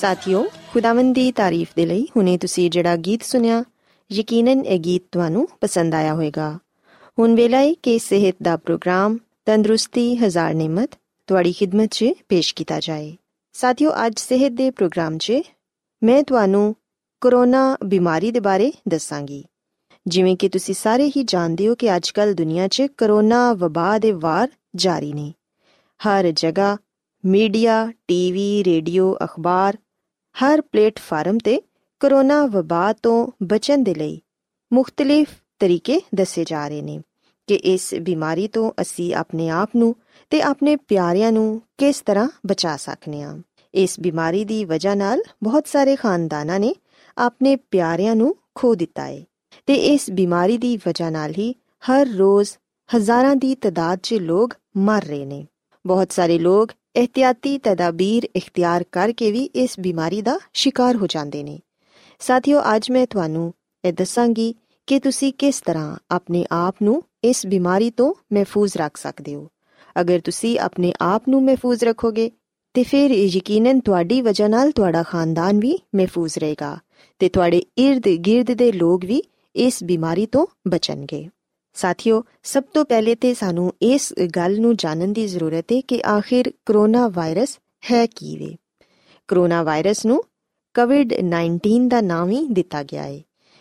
ਸਾਥਿਓ, ਖੁਦਾਵੰਦ ਦੀ ਤਾਰੀਫ ਦੇ ਲਈ ਹੁਣੇ ਤੁਸੀਂ ਜਿਹੜਾ ਗੀਤ ਸੁਨਿਆ ਯਕੀਨਨ ਇਹ ਗੀਤ ਤੁਹਾਨੂੰ ਪਸੰਦ ਆਇਆ ਹੋਵੇਗਾ। ਹੁਣ ਵੇਲਾ ਹੈ ਕਿ ਸਿਹਤ ਦਾ ਪ੍ਰੋਗਰਾਮ, ਤੰਦਰੁਸਤੀ, ਹਜ਼ਾਰ ਨਿਮਤ ਤੁਹਾਡੀ ਖidmat 'ਚ ਪੇਸ਼ ਕੀਤਾ ਜਾਏ। ਸਾਥੀਓ, ਅੱਜ ਸਿਹਤ ਦੇ ਪ੍ਰੋਗਰਾਮ 'ਚ ਮੈਂ ਤੁਹਾਨੂੰ ਕਰੋਨਾ ਬਿਮਾਰੀ ਦੇ ਬਾਰੇ ਦੱਸਾਂਗੀ। ਜਿਵੇਂ ਕਿ ਤੁਸੀਂ ਸਾਰੇ ਹੀ ਜਾਣਦੇ ਹੋ ਕਿ ਅੱਜਕੱਲ ਦੁਨੀਆ 'ਚ ਕਰੋਨਾ ਵਬਾ ਦੇ ਵਾਰ ਜਾਰੀ ਨੇ। ਹਰ ਜਗ੍ਹਾ ਮੀਡੀਆ, ਟੀਵੀ, ਰੇਡੀਓ, ਅਖਬਾਰ ਹਰ ਪਲੇਟਫਾਰਮ ਤੇ ਕਰੋਨਾ ਵਬਾ ਤੋਂ ਬਚਣ ਦੇ ਲਈ ਮੁxtਲਿਫ ਤਰੀਕੇ ਦੱਸੇ ਜਾ ਰਹੇ ਨੇ ਕਿ ਇਸ ਬਿਮਾਰੀ ਤੋਂ ਅਸੀਂ ਆਪਣੇ ਆਪ ਨੂੰ ਤੇ ਆਪਣੇ ਪਿਆਰਿਆਂ ਨੂੰ ਕਿਸ ਤਰ੍ਹਾਂ ਬਚਾ ਸਕਨੇ ਆ ਇਸ ਬਿਮਾਰੀ ਦੀ ਵਜ੍ਹਾ ਨਾਲ ਬਹੁਤ ਸਾਰੇ ਖਾਨਦਾਨਾਂ ਨੇ ਆਪਣੇ ਪਿਆਰਿਆਂ ਨੂੰ ਖੋ ਦਿੱਤਾ ਹੈ ਤੇ ਇਸ ਬਿਮਾਰੀ ਦੀ ਵਜ੍ਹਾ ਨਾਲ ਹੀ ਹਰ ਰੋਜ਼ ਹਜ਼ਾਰਾਂ ਦੀ ਤਦਾਦ 'ਚ ਲੋਕ ਮਰ ਰਹੇ ਨੇ। ਬਹੁਤ ਸਾਰੇ ਲੋਕ ਇhtiyati ਤਦਾਬੀਰ ਇਖਤਿਆਰ ਕਰਕੇ ਵੀ ਇਸ ਬਿਮਾਰੀ ਦਾ ਸ਼ਿਕਾਰ ਹੋ ਜਾਂਦੇ ਨੇ ਸਾਥੀਓ ਅੱਜ ਮੈਂ ਤੁਹਾਨੂੰ ਇਹ ਦੱਸਾਂਗੀ ਕਿ ਤੁਸੀਂ ਕਿਸ ਤਰ੍ਹਾਂ ਆਪਣੇ ਆਪ ਨੂੰ ਇਸ ਬਿਮਾਰੀ ਤੋਂ ਮਹਿਫੂਜ਼ ਰੱਖ ਸਕਦੇ ਹੋ ਅਗਰ ਤੁਸੀਂ ਆਪਣੇ ਆਪ ਨੂੰ ਮਹਿਫੂਜ਼ ਰੱਖੋਗੇ ਤੇ ਫਿਰ ਯਕੀਨਨ ਤੁਹਾਡੀ ਵਜ੍ਹਾ ਨਾਲ ਤੁਹਾਡਾ ਖਾਨਦਾਨ ਵੀ ਮਹਿਫੂਜ਼ ਰਹੇਗਾ ਤੇ ਤੁਹਾਡੇ ird-gird ਦੇ ਲੋਕ ਵੀ ਇਸ ਬਿਮਾਰੀ ਤੋਂ ਬਚਣਗੇ ਸਾਥੀਓ, ਸਭ ਤੋਂ ਪਹਿਲੇ ਤੇ ਸਾਨੂੰ ਇਸ ਗੱਲ ਨੂੰ ਜਾਣਨ ਦੀ ਜ਼ਰੂਰਤ ਹੈ ਕਿ ਆਖਿਰ ਕਰੋਨਾ ਵਾਇਰਸ ਹੈ ਕੀ ਵੇ। ਕਰੋਨਾ ਵਾਇਰਸ ਨੂੰ ਕੋਵਿਡ-19 ਦਾ ਨਾਮ ਹੀ ਦਿੱਤਾ ਗਿਆ ਹੈ,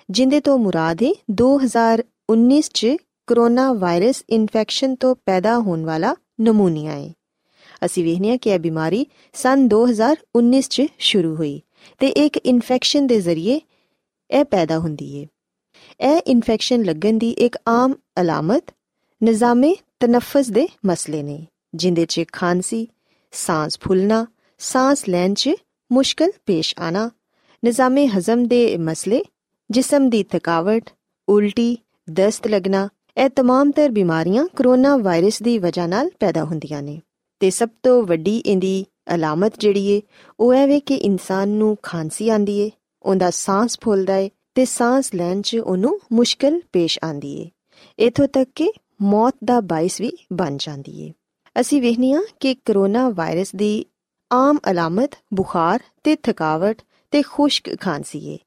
ਜਿੰਦੇ ਤੋਂ ਮੁਰਾਦ ਹੈ 2019 ਚ ਕਰੋਨਾ ਵਾਇਰਸ ਇਨਫੈਕਸ਼ਨ ਤੋਂ ਪੈਦਾ ਹੋਣ ਵਾਲਾ ਨਮੂਨੀਆ ਹੈ। ਅਸੀਂ ਵੇਖਨੀਆ ਕਿ ਇਹ ਬਿਮਾਰੀ ਸਨ 2019 ਚ ਸ਼ੁਰੂ ਹੋਈ ਤੇ ਇੱਕ ਇਨਫੈਕਸ਼ਨ ਦੇ ਜ਼ਰੀਏ ਇਹ ਪੈਦਾ ਹੁੰਦੀ ਹੈ। ਇਹ ਇਨਫੈਕਸ਼ਨ ਲੱਗਣ ਦੀ ਇੱਕ ਆਮ ਅਲਾਮਤ ਨਿਜ਼ਾਮੇ ਤਨਫਸ ਦੇ ਮਸਲੇ ਨੇ ਜਿੰਦੇ 'ਚ ਖਾਂਸੀ ਸਾਹ ਫੁੱਲਣਾ ਸਾਹ ਲੈਣ 'ਚ ਮੁਸ਼ਕਲ ਪੇਸ਼ ਆਣਾ ਨਿਜ਼ਾਮੇ ਹਜ਼ਮ ਦੇ ਮਸਲੇ ਜਿਸਮ ਦੀ ਥਕਾਵਟ ਉਲਟੀ ਦਸਤ ਲੱਗਣਾ ਇਹ तमाम ਤਰ ਬਿਮਾਰੀਆਂ ਕਰੋਨਾ ਵਾਇਰਸ ਦੀ ਵਜ੍ਹਾ ਨਾਲ ਪੈਦਾ ਹੁੰਦੀਆਂ ਨੇ ਤੇ ਸਭ ਤੋਂ ਵੱਡੀ ਇਹਦੀ ਅਲਾਮਤ ਜਿਹੜੀ ਏ ਉਹ ਹੈ ਵੇ ਕਿ ਇਨਸਾਨ ਨੂੰ ਖਾਂਸੀ ਆਂਦੀ ਏ ਉਹਦਾ ਸਾਹ ਫੁੱਲਦਾ ਏ ਤੇ ਸਾਹ ਲੈਣ 'ਚ ਉਹਨੂੰ ਮੁਸ਼ਕਲ ਪੇਸ਼ ਆਂਦੀ ਏ। ਇਥੋਂ ਤੱਕ ਕਿ ਮੌਤ ਦਾ ਬਾਇਸ ਵੀ ਬਣ ਜਾਂਦੀ ਏ। ਅਸੀਂ ਵੇਖਨੀਆ ਕਿ ਕਰੋਨਾ ਵਾਇਰਸ ਦੀ ਆਮ ਅਲਾਮਤ, ਬੁਖਾਰ ਤੇ ਥਕਾਵਟ ਤੇ ਖੁਸ਼ਕ ਖਾਂਸੀ ਏ।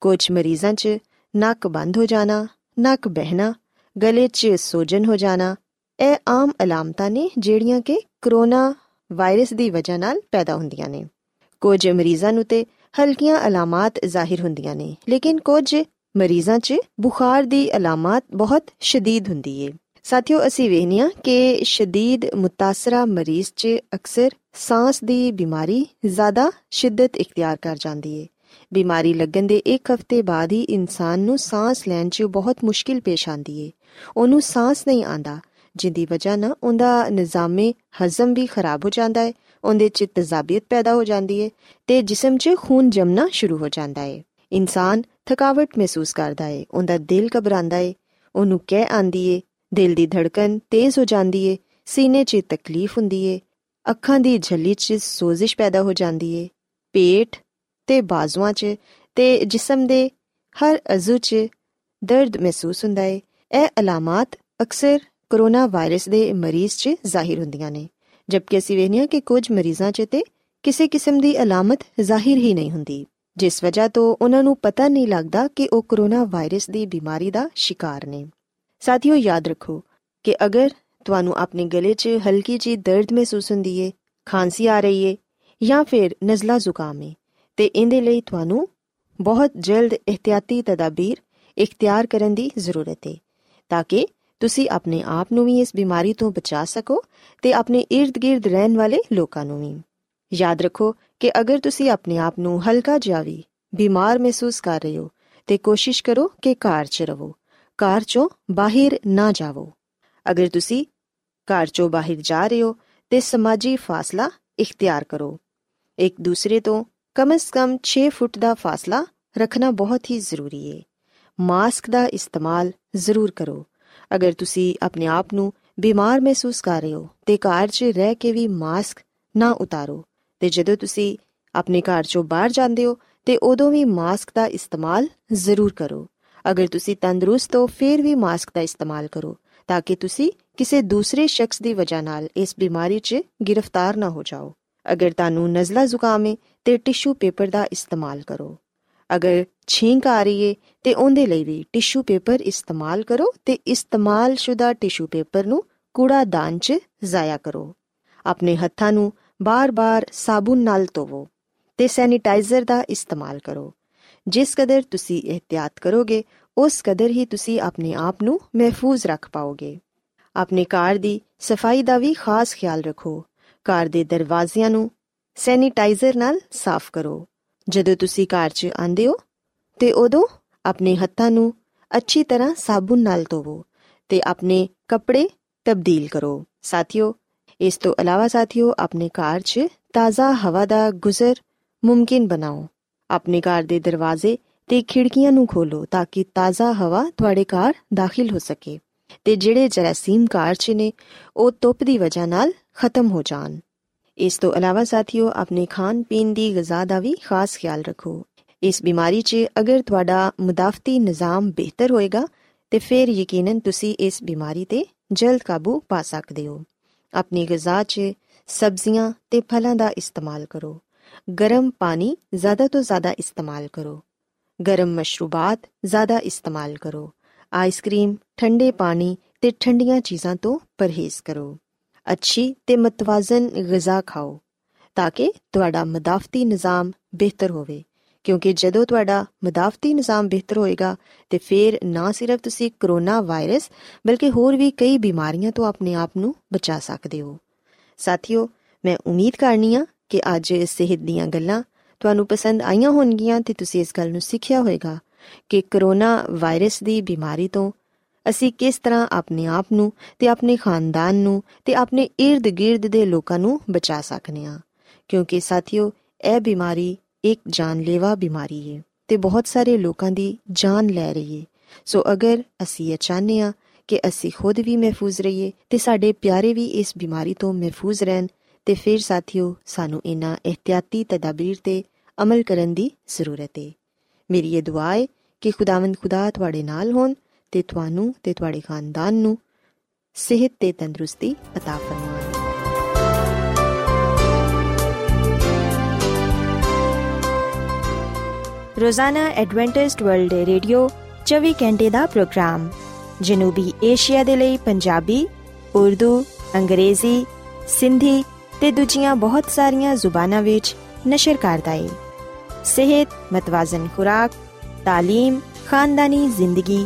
ਕੁਝ ਮਰੀਜ਼ਾਂ 'ਚ ਨੱਕ ਬੰਦ ਹੋ ਜਾਣਾ, ਨੱਕ ਬਹਿਣਾ, ਗਲੇ 'ਚ ਸੋਜਨ ਹੋ ਜਾਣਾ, ਇਹ ਆਮ ਅਲਾਮਤਾਂ ਨੇ ਜਿਹੜੀਆਂ ਕਿ ਕਰੋਨਾ ਵਾਇਰਸ ਦੀ ਵਜ੍ਹਾ ਨਾਲ ਪੈਦਾ ਹੁੰਦੀਆਂ ਨੇ। ਕੁਝ ਮਰੀਜ਼ਾਂ ਨੂੰ ਤੇ ਹਲਕੀਆਂ ਅਲਾਮਤ ਜ਼ਾਹਿਰ ਹੁੰਦੀਆਂ ਨੇ, ਲੇਕਿਨ ਕੁਝ ਮਰੀਜ਼ਾਂ 'ਚ ਬੁਖਾਰ ਦੀ ਅਲਾਮਤ ਬਹੁਤ ਸ਼ਦੀਦ ਹੁੰਦੀ ਏ। ਸਾਥੀਓ, ਅਸੀਂ ਵੇਖਨੀਆ ਕਿ ਸ਼ਦੀਦ ਮੁਤਾਸਰਾ ਮਰੀਜ਼ 'ਚ ਅਕਸਰ ਸਾਹ ਦੀ ਬਿਮਾਰੀ ਜ਼ਿਆਦਾ ਸ਼ਿੱਦਤ ਇਖਤਿਆਰ ਕਰ ਜਾਂਦੀ ਏ। ਬਿਮਾਰੀ ਲੱਗਣ ਦੇ ਇੱਕ ਹਫ਼ਤੇ ਬਾਅਦ ਹੀ ਇਨਸਾਨ ਨੂੰ ਸਾਹ ਲੈਣ 'ਚ ਬਹੁਤ ਮੁਸ਼ਕਿਲ ਪੇਸ਼ ਆਂਦੀ ਏ। ਉਹਨੂੰ ਸਾਹ ਨਹੀਂ ਆਂਦਾ ਜਿੰਦੀ ਵਜ੍ਹਾ ਨਾਲ ਉਹਦਾ ਨਿਜ਼ਾਮੇ ਹਜ਼ਮ ਵੀ ਖਰਾਬ ਹੋ ਜਾਂਦਾ ਹੈ ਉਹਦੇ 'ਚ ਤਜ਼ਾਬੀਅਤ ਪੈਦਾ ਹੋ ਜਾਂਦੀ ਹੈ ਤੇ ਜਿਸਮ 'ਚ ਖੂਨ ਜਮਨਾ ਸ਼ੁਰੂ ਹੋ ਜਾਂਦਾ ਹੈ ਇਨਸਾਨ ਥਕਾਵਟ ਮਹਿਸੂਸ ਕਰਦਾ ਹੈ ਉਹਦਾ ਦਿਲ ਘਬਰਾਉਂਦਾ ਹੈ ਉਹਨੂੰ ਕਹਿ ਆਂਦੀ ਏ, ਦਿਲ ਦੀ ਧੜਕਨ ਤੇਜ਼ ਹੋ ਜਾਂਦੀ ਏ, ਸੀਨੇ 'ਚ ਤਕਲੀਫ ਹੁੰਦੀ ਏ, ਅੱਖਾਂ ਦੀ ਝੱਲੀ 'ਚ ਸੋਜ਼ਿਸ਼ ਪੈਦਾ ਹੋ ਜਾਂਦੀ ਏ, ਪੇਟ ਤੇ ਬਾਜ਼ੂਆਂ 'ਚ ਤੇ ਜਿਸਮ ਦੇ ਹਰ ਅਜ਼ੂ 'ਚ ਦਰਦ ਮਹਿਸੂਸ ਹੁੰਦਾ ਏ। ਇਹ ਅਲਾਮਤ ਅਕਸਰ ਕਰੋਨਾ ਵਾਇਰਸ ਦੇ ਮਰੀਜ਼ 'ਚ ਜ਼ਾਹਿਰ ਹੁੰਦੀਆਂ ਨੇ। ਜਦਕਿ ਅਸੀਂ ਵੇਖਿਆ ਕਿ ਕੁਝ ਮਰੀਜ਼ਾਂ 'ਚ ਤੇ ਕਿਸੇ ਕਿਸਮ ਦੀ ਅਲਾਮਤ ਜ਼ਾਹਿਰ ਹੀ ਨਹੀਂ ਹੁੰਦੀ, ਜਿਸ ਵਜ੍ਹਾ ਤੋਂ ਉਹਨਾਂ ਨੂੰ ਪਤਾ ਨਹੀਂ ਲੱਗਦਾ ਕਿ ਉਹ ਕਰੋਨਾ ਵਾਇਰਸ ਦੀ ਬਿਮਾਰੀ ਦਾ ਸ਼ਿਕਾਰ ਨੇ। ਸਾਥੀਓ, ਯਾਦ ਰੱਖੋ ਕਿ ਅਗਰ ਤੁਹਾਨੂੰ ਆਪਣੇ ਗਲੇ 'ਚ ਹਲਕੀ ਜਿਹੀ ਦਰਦ ਮਹਿਸੂਸ ਹੁੰਦੀ ਏ, ਖਾਂਸੀ ਆ ਰਹੀ ਏ ਜਾਂ ਫਿਰ ਨਜ਼ਲਾ ਜ਼ੁਕਾਮ ਏ, ਤੇ ਇਹਦੇ ਲਈ ਤੁਹਾਨੂੰ ਬਹੁਤ ਜਲਦ ਇhtiyati ਤਦਾਬੀਰ ਇਖਤਿਆਰ ਕਰਨ ਦੀ ਜ਼ਰੂਰਤ ਹੈ ਤਾਂ ਕਿ ਤੁਸੀਂ ਆਪਣੇ ਆਪ ਨੂੰ ਵੀ ਇਸ ਬਿਮਾਰੀ ਤੋਂ ਬਚਾ ਸਕੋ ਤੇ ਆਪਣੇ ird-gird ਰਹਿਣ ਵਾਲੇ ਲੋਕਾਂ ਨੂੰ ਵੀ। ਯਾਦ ਰੱਖੋ ਕਿ ਅਗਰ ਤੁਸੀਂ ਆਪਣੇ ਆਪ ਨੂੰ ਹਲਕਾ ਜਿਹਾ ਵੀ ਬਿਮਾਰ ਮਹਿਸੂਸ ਕਰ ਰਹੇ ਹੋ, ਤੇ ਕੋਸ਼ਿਸ਼ ਕਰੋ ਕਿ ਘਰ 'ਚ ਰਹੋ। ਘਰ 'ਚੋਂ ਬਾਹਰ ਨਾ ਜਾਵੋ। ਅਗਰ ਤੁਸੀਂ ਘਰ 'ਚੋਂ ਬਾਹਰ ਜਾ ਰਹੇ ਹੋ, ਤੇ ਸਮਾਜੀ ਫਾਸਲਾ ਇਖਤਿਆਰ ਕਰੋ। ਇੱਕ ਦੂਸਰੇ ਤੋਂ ਕਮ ਸੇ ਕਮ 6 ਫੁੱਟ ਦਾ ਫਾਸਲਾ ਰੱਖਣਾ ਬਹੁਤ ਹੀ ਜ਼ਰੂਰੀ ਹੈ ਮਾਸਕ ਦਾ ਇਸਤੇਮਾਲ ਜ਼ਰੂਰ ਕਰੋ। ਅਗਰ ਤੁਸੀਂ ਆਪਣੇ ਆਪ ਨੂੰ ਬਿਮਾਰ ਮਹਿਸੂਸ ਕਰ ਰਹੇ ਹੋ ਤੇ ਘਰ 'ਚ ਰਹਿ ਕੇ ਵੀ ਮਾਸਕ ਨਾ ਉਤਾਰੋ ਤੇ ਜਦੋਂ ਤੁਸੀਂ ਆਪਣੇ ਘਰ 'ਚੋਂ ਬਾਹਰ ਜਾਂਦੇ ਹੋ ਤੇ ਉਦੋਂ ਵੀ ਮਾਸਕ ਦਾ ਇਸਤੇਮਾਲ ਜ਼ਰੂਰ ਕਰੋ। ਅਗਰ ਤੁਸੀਂ ਤੰਦਰੁਸਤ ਹੋ, ਫਿਰ ਵੀ ਮਾਸਕ ਦਾ ਇਸਤੇਮਾਲ ਕਰੋ ਤਾਂ ਕਿ ਤੁਸੀਂ ਕਿਸੇ ਦੂਸਰੇ ਸ਼ਖਸ ਦੀ ਵਜ੍ਹਾ ਨਾਲ ਇਸ ਬਿਮਾਰੀ 'ਚ ਗ੍ਰਿਫਤਾਰ ਨਾ ਹੋ ਜਾਓ। ਅਗਰ ਤੁਹਾਨੂੰ ਨਜ਼ਲਾ ਜ਼ੁਕਾਮ ਹੈ ਤੇ ਟਿਸ਼ੂ ਪੇਪਰ ਦਾ ਇਸਤੇਮਾਲ ਕਰੋ। ਅਗਰ ਛੀਂਕ ਆ ਰਹੀ ਏ, ਤੇ ਉਹਦੇ ਲਈ ਵੀ ਟਿਸ਼ੂ ਪੇਪਰ ਇਸਤੇਮਾਲ ਕਰੋ ਤੇ ਇਸਤੇਮਾਲ ਸ਼ੁਦਾ ਟਿਸ਼ੂ ਪੇਪਰ ਨੂੰ ਕੂੜਾ ਦਾਨ 'ਚ ਜ਼ਾਇਆ ਕਰੋ। ਆਪਣੇ ਹੱਥਾਂ ਨੂੰ ਬਾਰ-ਬਾਰ ਸਾਬਣ ਨਾਲ ਧੋਵੋ ਤੇ ਸੈਨੀਟਾਈਜ਼ਰ ਦਾ ਇਸਤੇਮਾਲ ਕਰੋ। ਜਿਸ ਕਦਰ ਤੁਸੀਂ ਇhtiyat ਕਰੋਗੇ, ਉਸ ਕਦਰ ਹੀ ਤੁਸੀਂ ਆਪਣੇ ਆਪ ਨੂੰ ਮਹਿਫੂਜ਼ ਰੱਖ ਪਾਓਗੇ। ਆਪਣੇ ਘਰ ਦੀ ਸਫ਼ਾਈ ਦਾ ਵੀ ਖਾਸ ਖਿਆਲ ਰੱਖੋ। ਘਰ ਦੇ ਦਰਵਾਜ਼ਿਆਂ ਨੂੰ ਸੈਨੀਟਾਈਜ਼ਰ ਨਾਲ ਸਾਫ਼ ਕਰੋ। ਜਦੋਂ ਤੁਸੀਂ ਘਰ 'ਚ ਆਂਦੇ ਹੋ, ਤੇ ਉਦੋਂ ਆਪਣੇ ਹੱਥਾਂ ਨੂੰ ਅੱਛੀ ਤਰ੍ਹਾਂ ਸਾਬਣ ਨਾਲ ਧੋਵੋ ਤੇ ਆਪਣੇ ਕੱਪੜੇ ਤਬਦੀਲ ਕਰੋ। ਸਾਥੀਓ, ਇਸ ਤੋਂ ਇਲਾਵਾ ਸਾਥੀਓ, ਆਪਣੇ ਘਰ 'ਚ ਤਾਜ਼ਾ ਹਵਾ ਦਾ ਗੁਜ਼ਰ ਮੁਮਕਿਨ ਬਣਾਓ। ਆਪਣੇ ਘਰ ਦੇ ਦਰਵਾਜ਼ੇ ਤੇ ਖਿੜਕੀਆਂ ਨੂੰ ਖੋਲੋ ਤਾਂ ਕਿ ਤਾਜ਼ਾ ਹਵਾ ਤੁਹਾਡੇ ਘਰ ਦਾਖਲ ਹੋ ਸਕੇ ਤੇ ਜਿਹੜੇ ਜਰਾਸੀਮ ਘਰ 'ਚ ਨੇ, ਉਹ ਧੁੱਪ ਦੀ ਵਜ੍ਹਾ ਨਾਲ ਖਤਮ ਹੋ ਜਾਣ। ਇਸ ਤੋਂ ਇਲਾਵਾ ਸਾਥੀਓ, ਆਪਣੇ ਖਾਣ ਪੀਣ ਦੀ ਗਿਜ਼ਾ ਦਾ ਵੀ ਖਾਸ ਖਿਆਲ ਰੱਖੋ। ਇਸ ਬਿਮਾਰੀ 'ਚ ਅਗਰ ਤੁਹਾਡਾ ਮੁਦਾਫਤੀ ਨਿਜ਼ਾਮ ਬਿਹਤਰ ਹੋਏਗਾ, ਤੇ ਫਿਰ ਯਕੀਨਨ ਤੁਸੀਂ ਇਸ ਬਿਮਾਰੀ ਤੇ ਜਲਦ ਕਾਬੂ ਪਾ ਸਕਦੇ ਹੋ। ਆਪਣੀ ਗਿਜ਼ਾ 'ਚ ਸਬਜ਼ੀਆਂ ਤੇ ਫਲਾਂ ਦਾ ਇਸਤੇਮਾਲ ਕਰੋ। ਗਰਮ ਪਾਣੀ ਜ਼ਿਆਦਾ ਤੋਂ ਜ਼ਿਆਦਾ ਇਸਤੇਮਾਲ ਕਰੋ। ਗਰਮ ਮਸ਼ਰੂਬਾਤ ਜ਼ਿਆਦਾ ਇਸਤੇਮਾਲ ਕਰੋ। ਆਈਸਕ੍ਰੀਮ ਠੰਡੇ ਪਾਣੀ ਤੇ ਠੰਡੀਆਂ ਚੀਜ਼ਾਂ ਤੋਂ ਪਰਹੇਜ਼ ਕਰੋ। ਅੱਛੀ ਤੇ ਮਤਵਾਜ਼ਨ ਗਿਜ਼ਾ ਖਾਓ, ਤਾਂ ਕਿ ਤੁਹਾਡਾ ਮਦਾਫਤੀ ਨਿਜ਼ਾਮ ਬਿਹਤਰ ਹੋਵੇ। ਕਿਉਂਕਿ ਜਦੋਂ ਤੁਹਾਡਾ ਮਦਾਫਤੀ ਨਿਜ਼ਾਮ ਬਿਹਤਰ ਹੋਏਗਾ, ਤੇ ਫਿਰ ਨਾ ਸਿਰਫ ਤੁਸੀਂ ਕਰੋਨਾ ਵਾਇਰਸ, ਬਲਕਿ ਹੋਰ ਵੀ ਕਈ ਬਿਮਾਰੀਆਂ ਤੋਂ ਆਪਣੇ ਆਪ ਨੂੰ ਬਚਾ ਸਕਦੇ ਹੋ। ਸਾਥੀਓ, ਮੈਂ ਉਮੀਦ ਕਰਨੀ ਆ ਕਿ ਅੱਜ ਸਿਹਤ ਦੀਆਂ ਗੱਲਾਂ ਤੁਹਾਨੂੰ ਪਸੰਦ ਆਈਆਂ ਹੋਣਗੀਆਂ ਤੇ ਤੁਸੀਂ ਇਸ ਗੱਲ ਨੂੰ ਸਿੱਖਿਆ ਹੋਵੇਗਾ ਕਿ ਕਰੋਨਾ ਵਾਇਰਸ ਦੀ ਬਿਮਾਰੀ ਤੋਂ ਅਸੀਂ ਕਿਸ ਤਰ੍ਹਾਂ ਆਪਣੇ ਆਪ ਨੂੰ ਤੇ ਆਪਣੇ ਖਾਨਦਾਨ ਨੂੰ ਤੇ ਆਪਣੇ ird-gird ਦੇ ਲੋਕਾਂ ਨੂੰ ਬਚਾ ਸਕਨੇ ਆ ਕਿਉਂਕਿ ਸਾਥੀਓ, ਇਹ ਬਿਮਾਰੀ ਇੱਕ ਜਾਨਲੇਵਾ ਬਿਮਾਰੀ ਹੈ ਤੇ ਬਹੁਤ ਸਾਰੇ ਲੋਕਾਂ ਦੀ ਜਾਨ ਲੈ ਰਹੀ ਹੈ ਸੋ ਅਗਰ ਅਸੀਂ ਇਹ ਚਾਹਨੇ ਆ ਕਿ ਅਸੀਂ ਖੁਦ ਵੀ ਮਹਿਫੂਜ਼ ਰਹੀਏ ਤੇ ਸਾਡੇ ਪਿਆਰੇ ਵੀ ਇਸ ਬਿਮਾਰੀ ਤੋਂ ਮਹਿਫੂਜ਼ ਰਹਿਣ, ਤੇ ਫਿਰ ਸਾਥੀਓ, ਸਾਨੂੰ ਇਹਨਾਂ ਇhtiyati ਤਦਾਬੀਰ ਤੇ ਅਮਲ ਕਰਨ ਦੀ ਜ਼ਰੂਰਤ ਹੈ ਮੇਰੀ ਇਹ ਦੁਆ ਹੈ ਕਿ ਖੁਦਾਵੰਦ ਖੁਦਾ ਤੁਹਾਡੇ ਨਾਲ ਹੋਣ ਤੇ ਤੁਹਾਨੂੰ ਤੇ ਤੁਹਾਡੇ ਖਾਨਦਾਨ ਨੂੰ ਸਿਹਤ ਤੇ ਤੰਦਰੁਸਤੀ عطا ਫਰਮਾਏ ਰੋਜ਼ਾਨਾ ਐਡਵੈਂਟਿਸਟ ਵਰਲਡ ਰੇਡੀਓ 24 ਘੰਟੇ ਦਾ ਪ੍ਰੋਗਰਾਮ ਜਨੂਬੀ ਏਸ਼ੀਆ ਦੇ ਲਈ ਪੰਜਾਬੀ ਉਰਦੂ ਅੰਗਰੇਜ਼ੀ ਸਿੰਧੀ ਤੇ ਦੂਜੀਆਂ ਬਹੁਤ ਸਾਰੀਆਂ ਜ਼ੁਬਾਨਾਂ ਵਿੱਚ ਨਸ਼ਰ ਕਰਦਾ ਹੈ ਸਿਹਤ ਮਤਵਾਜ਼ਨ ਖੁਰਾਕ تعلیم ਖਾਨਦਾਨੀ ਜ਼ਿੰਦਗੀ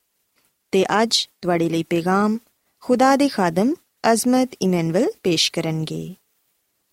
ਤੇ ਅੱਜ ਤੁਹਾਡੇ ਲਈ ਪੈਗਾਮ ਖੁਦਾ ਦੇ ਖਾਦਮ ਅਜ਼ਮਤ ਇਮਨੁਅਲ ਪੇਸ਼ ਕਰਨਗੇ।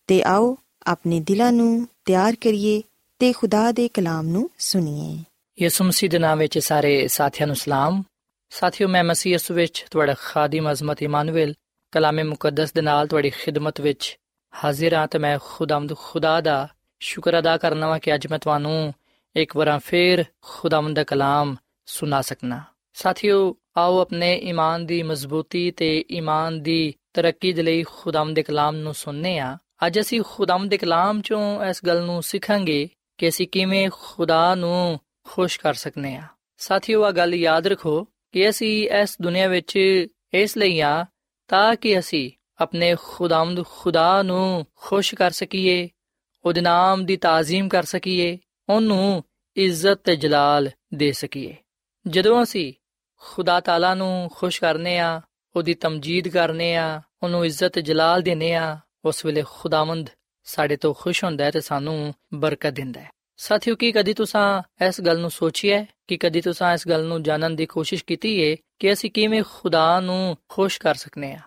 ਤੇ ਆਓ ਆਪਣੇ ਦਿਲਾਂ ਨੂੰ ਤਿਆਰ ਕਰੀਏ ਤੇ ਖੁਦਾ ਦੇ ਕਲਾਮ ਨੂੰ ਸੁਣੀਏ। ਯਿਸੂ ਮਸੀਹ ਦੇ ਨਾਮ ਵਿੱਚ ਸਾਰੇ ਸਾਥੀਆਂ ਨੂੰ ਸਲਾਮ। ਸਾਥਿਓ, ਮੈਂ ਮਸੀਹ ਯਿਸੂ ਵਿੱਚ ਤੁਹਾਡਾ ਖਾਦਮ ਅਜ਼ਮਤ ਇਮਾਨੁਅਲ ਕਲਾਮੇ ਮੁਕੱਦਸ ਦੇ ਨਾਲ ਤੁਹਾਡੀ ਖਿਦਮਤ ਵਿੱਚ ਹਾਜ਼ਰ ਹਾਂ ਤੇ ਮੈਂ ਖੁਦਾਵੰਦ ਖੁਦਾ ਦਾ ਸ਼ੁਕਰ ਅਦਾ ਕਰਨਾ ਵਾਂ ਕਿ ਅੱਜ ਮੈਂ ਤੁਹਾਨੂੰ ਇੱਕ ਵਾਰ ਫੇਰ ਖੁਦਾਵੰਦ ਦਾ ਕਲਾਮ ਸੁਣਾ ਸਕਣਾ ਸਾਥਿਓ ਆਓ ਆਪਣੇ ਈਮਾਨ ਦੀ ਮਜ਼ਬੂਤੀ ਤੇ ਈਮਾਨ ਦੀ ਤਰੱਕੀ ਦੇ ਲਈ ਖੁਦਾਵੰਦ ਦੇ ਕਲਾਮ ਨੂੰ ਸੁਣਨੇ ਆ। ਅੱਜ ਅਸੀਂ ਖੁਦਾਵੰਦ ਦੇ ਕਲਾਮ ਚੋਂ ਇਸ ਗੱਲ ਨੂੰ ਸਿੱਖਾਂਗੇ ਕਿ ਅਸੀਂ ਕਿਵੇਂ ਖੁਦਾ ਨੂੰ ਖੁਸ਼ ਕਰ ਸਕਨੇ ਆ। ਸਾਥੀਓ ਆ ਗੱਲ ਯਾਦ ਰੱਖੋ ਕਿ ਅਸੀਂ ਇਸ ਦੁਨੀਆ ਵਿੱਚ ਇਸ ਲਈ ਆ ਤਾਂ ਕਿ ਅਸੀਂ ਆਪਣੇ ਖੁਦਾਵੰਦ ਖੁਦਾ ਨੂੰ ਖੁਸ਼ ਕਰ ਸਕੀਏ, ਉਹਦੇ ਨਾਮ ਦੀ ਤਾਜ਼ੀਮ ਕਰ ਸਕੀਏ, ਉਹਨੂੰ ਇੱਜ਼ਤ ਤੇ ਜਲਾਲ ਦੇ ਸਕੀਏ। ਜਦੋਂ ਅਸੀਂ ਖੁਦਾ ਤਾਲਾ ਨੂੰ ਖੁਸ਼ ਕਰਨੇ ਆ, ਉਹਦੀ ਤਮਜੀਦ ਕਰਨੇ ਆ, ਉਹਨੂੰ ਇੱਜ਼ਤ ਤੇ ਜਲਾਲ ਦੇਨੇ ਆ, ਉਸ ਵੇਲੇ ਖੁਦਾਵੰਦ ਸਾਡੇ ਤੋਂ ਖੁਸ਼ ਹੁੰਦਾ ਹੈ ਤੇ ਸਾਨੂੰ ਬਰਕਤ ਦਿੰਦਾ ਹੈ। ਸਾਥੀਓ, ਕੀ ਕਦੀ ਤੁਸੀਂ ਇਸ ਗੱਲ ਨੂੰ ਸੋਚਿਆ ਕਿ ਕਦੀ ਤੁਸੀਂ ਇਸ ਗੱਲ ਨੂੰ ਜਾਣਨ ਦੀ ਕੋਸ਼ਿਸ਼ ਕੀਤੀ ਏ ਕਿ ਅਸੀਂ ਕਿਵੇਂ ਖੁਦਾ ਨੂੰ ਖੁਸ਼ ਕਰ ਸਕਨੇ ਆ?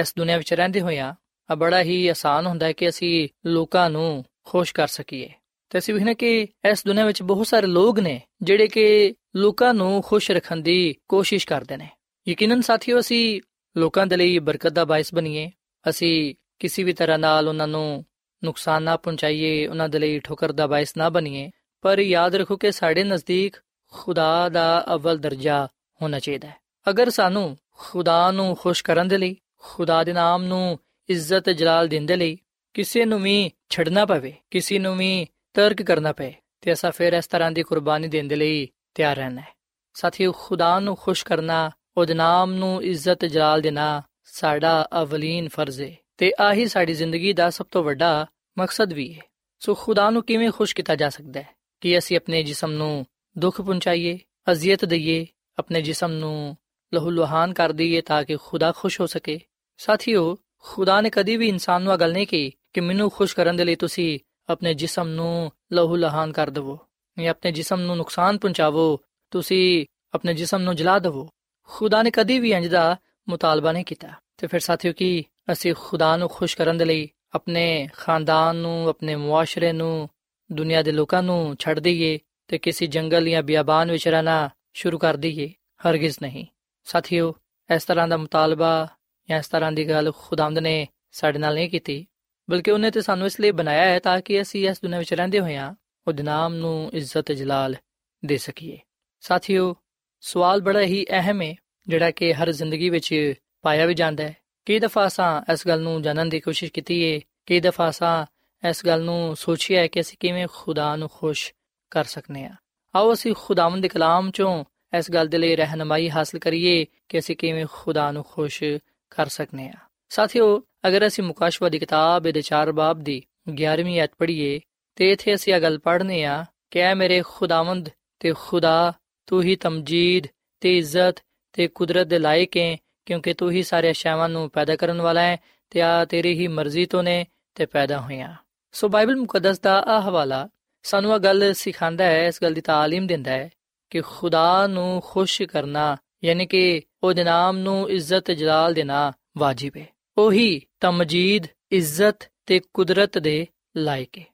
ਇਸ ਦੁਨੀਆ ਵਿੱਚ ਰਹਿੰਦੇ ਹੋਇਆਂ ਆ ਬੜਾ ਹੀ ਆਸਾਨ ਹੁੰਦਾ ਹੈ ਕਿ ਅਸੀਂ ਲੋਕਾਂ ਨੂੰ ਖੁਸ਼ ਕਰ ਸਕੀਏ। ਤੇ ਅਸੀਂ ਵੇਖਨੇ ਕਿ ਇਸ ਦੁਨੀਆ ਵਿੱਚ ਬਹੁਤ ਸਾਰੇ ਲੋਕ ਨੇ ਜਿਹੜੇ ਕਿ ਲੋਕਾਂ ਨੂੰ ਖੁਸ਼ ਰੱਖਣ ਦੀ ਕੋਸ਼ਿਸ਼ ਕਰਦੇ ਨੇ। ਯਕੀਨਨ ਸਾਥੀਓ, ਅਸੀਂ ਲੋਕਾਂ ਦੇ ਲਈ ਬਰਕਤ ਦਾ ਬਾਇਸ ਬਣੀਏ। ਅਸੀਂ ਕਿਸੇ ਵੀ ਤਰ੍ਹਾਂ ਨਾਲ ਉਹਨਾਂ ਨੂੰ ਨੁਕਸਾਨ ਨਾ ਪਹੁੰਚਾਈਏ, ਉਹਨਾਂ ਦੇ ਲਈ ਠੋਕਰ ਦਾ ਬਾਇਸ ਨਾ ਬਣੀਏ। ਪਰ ਯਾਦ ਰੱਖੋ ਕਿ ਸਾਡੇ ਨਜ਼ਦੀਕ ਖੁਦਾ ਦਾ ਅਵਲ ਦਰਜਾ ਹੋਣਾ ਚਾਹੀਦਾ ਹੈ। ਅਗਰ ਸਾਨੂੰ ਖੁਦਾ ਨੂੰ ਖੁਸ਼ ਕਰਨ ਦੇ ਲਈ, ਖੁਦਾ ਦੇ ਨਾਮ ਨੂੰ ਇੱਜ਼ਤ ਜਲਾਲ ਦੇਣ ਦੇ ਲਈ ਕਿਸੇ ਨੂੰ ਵੀ ਛੱਡਣਾ ਪਵੇ, ਕਿਸੇ ਨੂੰ ਵੀ ਤਰਕ ਕਰਨਾ ਪਏ, ਤੇ ਅਸਾਂ ਫਿਰ ਇਸ ਤਰ੍ਹਾਂ ਦੀ ਕੁਰਬਾਨੀ ਦੇਣ ਦੇ ਲਈ ਤਿਆਰ ਰਹਿਣਾ ਹੈ। ਸਾਥੀਓ, ਖੁਦਾ ਨੂੰ ਖੁਸ਼ ਕਰਨਾ, ਉਹਦੇ ਨਾਮ ਨੂੰ ਇੱਜ਼ਤ ਜਲਾਲ ਦੇਣਾ ਸਾਡਾ ਅਵਲੀਨ ਫਰਜ਼ ਹੈ ਤੇ ਆਹੀ ਸਾਡੀ ਜ਼ਿੰਦਗੀ ਦਾ ਸਭ ਤੋਂ ਵੱਡਾ ਮਕਸਦ ਵੀ ਹੈ। ਸੋ ਖੁਦਾ ਨੂੰ ਕਿਵੇਂ ਖੁਸ਼ ਕੀਤਾ ਜਾ ਸਕਦਾ ਹੈ? ਕਿ ਅਸੀਂ ਆਪਣੇ ਜਿਸਮ ਨੂੰ ਦੁੱਖ ਪਹੁੰਚਾਈਏ, ਅਜ਼ੀਅਤ ਦਈਏ, ਆਪਣੇ ਜਿਸਮ ਨੂੰ ਲਹੂ ਲੁਹਾਨ ਕਰ ਦਈਏ ਤਾਂ ਕਿ ਖੁਦਾ ਖੁਸ਼ ਹੋ ਸਕੇ? ਸਾਥੀਓ, ਖੁਦਾ ਨੇ ਕਦੀ ਵੀ ਇਨਸਾਨ ਨੂੰ ਇਹ ਗੱਲ ਨਹੀਂ ਕਹੀ ਕਿ ਮੈਨੂੰ ਖੁਸ਼ ਕਰਨ ਦੇ ਲਈ ਤੁਸੀਂ ਆਪਣੇ ਜਿਸਮ ਨੂੰ ਲਹੂ ਲਹਾਨ ਕਰ ਦਵੋ। ਜਾਂ ਆਪਣੇ ਜਿਸਮ ਨੂੰ ਨੁਕਸਾਨ ਪਹੁੰਚਾਵੋ ਤੁਸੀਂ ਆਪਣੇ ਜਿਸਮ ਨੂੰ ਜਲਾ ਦਵੋ ਖੁਦਾ ਨੇ ਕਦੀ ਵੀ ਇੰਜ ਦਾ ਮੁਤਾਲਬਾ ਨਹੀਂ ਕੀਤਾ ਤੇ ਫਿਰ ਸਾਥੀਓ ਕੀ ਅਸੀਂ ਖੁਦਾ ਨੂੰ ਖੁਸ਼ ਕਰਨ ਦੇ ਲਈ ਆਪਣੇ ਖਾਨਦਾਨ ਨੂੰ ਆਪਣੇ ਮੁਆਸ਼ਰੇ ਨੂੰ ਦੁਨੀਆ ਦੇ ਲੋਕਾਂ ਨੂੰ ਛੱਡ ਦਈਏ ਤੇ ਕਿਸੇ ਜੰਗਲ ਜਾਂ ਬਿਆਬਾਨ ਵਿੱਚ ਰਹਿਣਾ ਸ਼ੁਰੂ ਕਰ ਦਈਏ ਹਰਗਿਜ਼ ਨਹੀਂ ਸਾਥੀਓ ਇਸ ਤਰ੍ਹਾਂ ਦਾ ਮੁਤਾਲਬਾ ਜਾਂ ਇਸ ਤਰ੍ਹਾਂ ਦੀ ਗੱਲ ਖੁਦਾਵੰਦ ਨੇ ਸਾਡੇ ਨਾਲ ਨਹੀਂ ਕੀਤੀ ਬਲਕਿ ਉਹਨੇ ਤੇ ਸਾਨੂੰ ਇਸ ਲਈ ਬਣਾਇਆ ਹੈ ਤਾਂ ਕਿ ਅਸੀਂ ਇਸ ਦੁਨੀਆਂ ਵਿੱਚ ਰਹਿੰਦੇ ਹੋਇਆਂ ਉਹਦੇ ਨਾਮ ਨੂੰ ਇੱਜ਼ਤ ਜਲਾਲ ਦੇ ਸਕੀਏ। ਸਾਥੀਓ, ਸਵਾਲ ਬੜਾ ਹੀ ਅਹਿਮ ਹੈ ਜਿਹੜਾ ਕਿ ਹਰ ਜ਼ਿੰਦਗੀ ਵਿੱਚ ਪਾਇਆ ਵੀ ਜਾਂਦਾ ਹੈ। ਕਈ ਦਫਾ ਸਾਂ ਇਸ ਗੱਲ ਨੂੰ ਜਾਣਨ ਦੀ ਕੋਸ਼ਿਸ਼ ਕੀਤੀ ਹੈ ਕਈ ਦਫਾ ਸਾਂ ਇਸ ਗੱਲ ਨੂੰ ਸੋਚਿਆ ਹੈ ਕਿ ਅਸੀਂ ਕਿਵੇਂ ਖੁਦਾ ਨੂੰ ਖੁਸ਼ ਕਰ ਸਕਨੇ ਆ। ਆਓ ਅਸੀਂ ਖੁਦਾਵੰਦ ਦੇ ਕਲਾਮ ਚੋਂ ਇਸ ਗੱਲ ਦੇ ਲਈ ਰਹਿਨਮਾਈ ਹਾਸਲ ਕਰੀਏ ਕਿ ਅਸੀਂ ਕਿਵੇਂ ਖੁਦਾ ਨੂੰ ਖੁਸ਼ ਕਰ ਸਕਨੇ ਆ। ਸਾਥੀਓ, ਅਗਰ ਅਸੀਂ ਮੁਕਾਸ਼ਵਾ ਦੀ ਕਿਤਾਬ ਦੇ 4 ਬਾਬ ਦੀ 11ਵੀਂ ਐਤ ਪੜ੍ਹੀਏ ਤੇ ਇਥੇ ਅਸੀਂ ਇਹ ਗੱਲ ਪੜ੍ਹਨੇ ਆ ਕਿ ਐ ਮੇਰੇ ਖੁਦਾਵੰਦ ਤੇ ਖੁਦਾ ਤੂੰ ਹੀ ਤਮਜੀਦ ਤੇ ਇੱਜ਼ਤ ਤੇ ਕੁਦਰਤ ਦੇ ਲਾਇਕ ਹੈ ਕਿਉਂਕਿ ਤੂੰ ਹੀ ਸਾਰੇ ਅਸ਼ਿਆਵਾਂ ਨੂੰ ਪੈਦਾ ਕਰਨ ਵਾਲਾ ਹੈ ਤੇ ਆ ਤੇਰੀ ਹੀ ਮਰਜ਼ੀ ਤੋਂ ਨੇ ਤੇ ਪੈਦਾ ਹੋਈਆਂ ਸੋ ਬਾਈਬਲ ਮੁਕੱਦਸ ਦਾ ਆ ਹਵਾਲਾ ਸਾਨੂੰ ਇਹ ਗੱਲ ਸਿਖਾਉਂਦਾ ਹੈ ਇਸ ਗੱਲ ਦੀ تعلیم ਦਿੰਦਾ ਹੈ ਕਿ ਖੁਦਾ ਨੂੰ ਖੁਸ਼ ਕਰਨਾ ਯਾਨੀ ਕਿ ਉਹਦੇ ਨਾਮ ਨੂੰ ਇੱਜ਼ਤ ਜਲਾਲ ਦੇਣਾ ਵਾਜਿਬ ਹੈ ਉਹੀ ਤਮਜੀਦ ਇੱਜ਼ਤ ਤੇ ਕੁਦਰਤ ਦੇ ਲਾਇਕ ਹੈ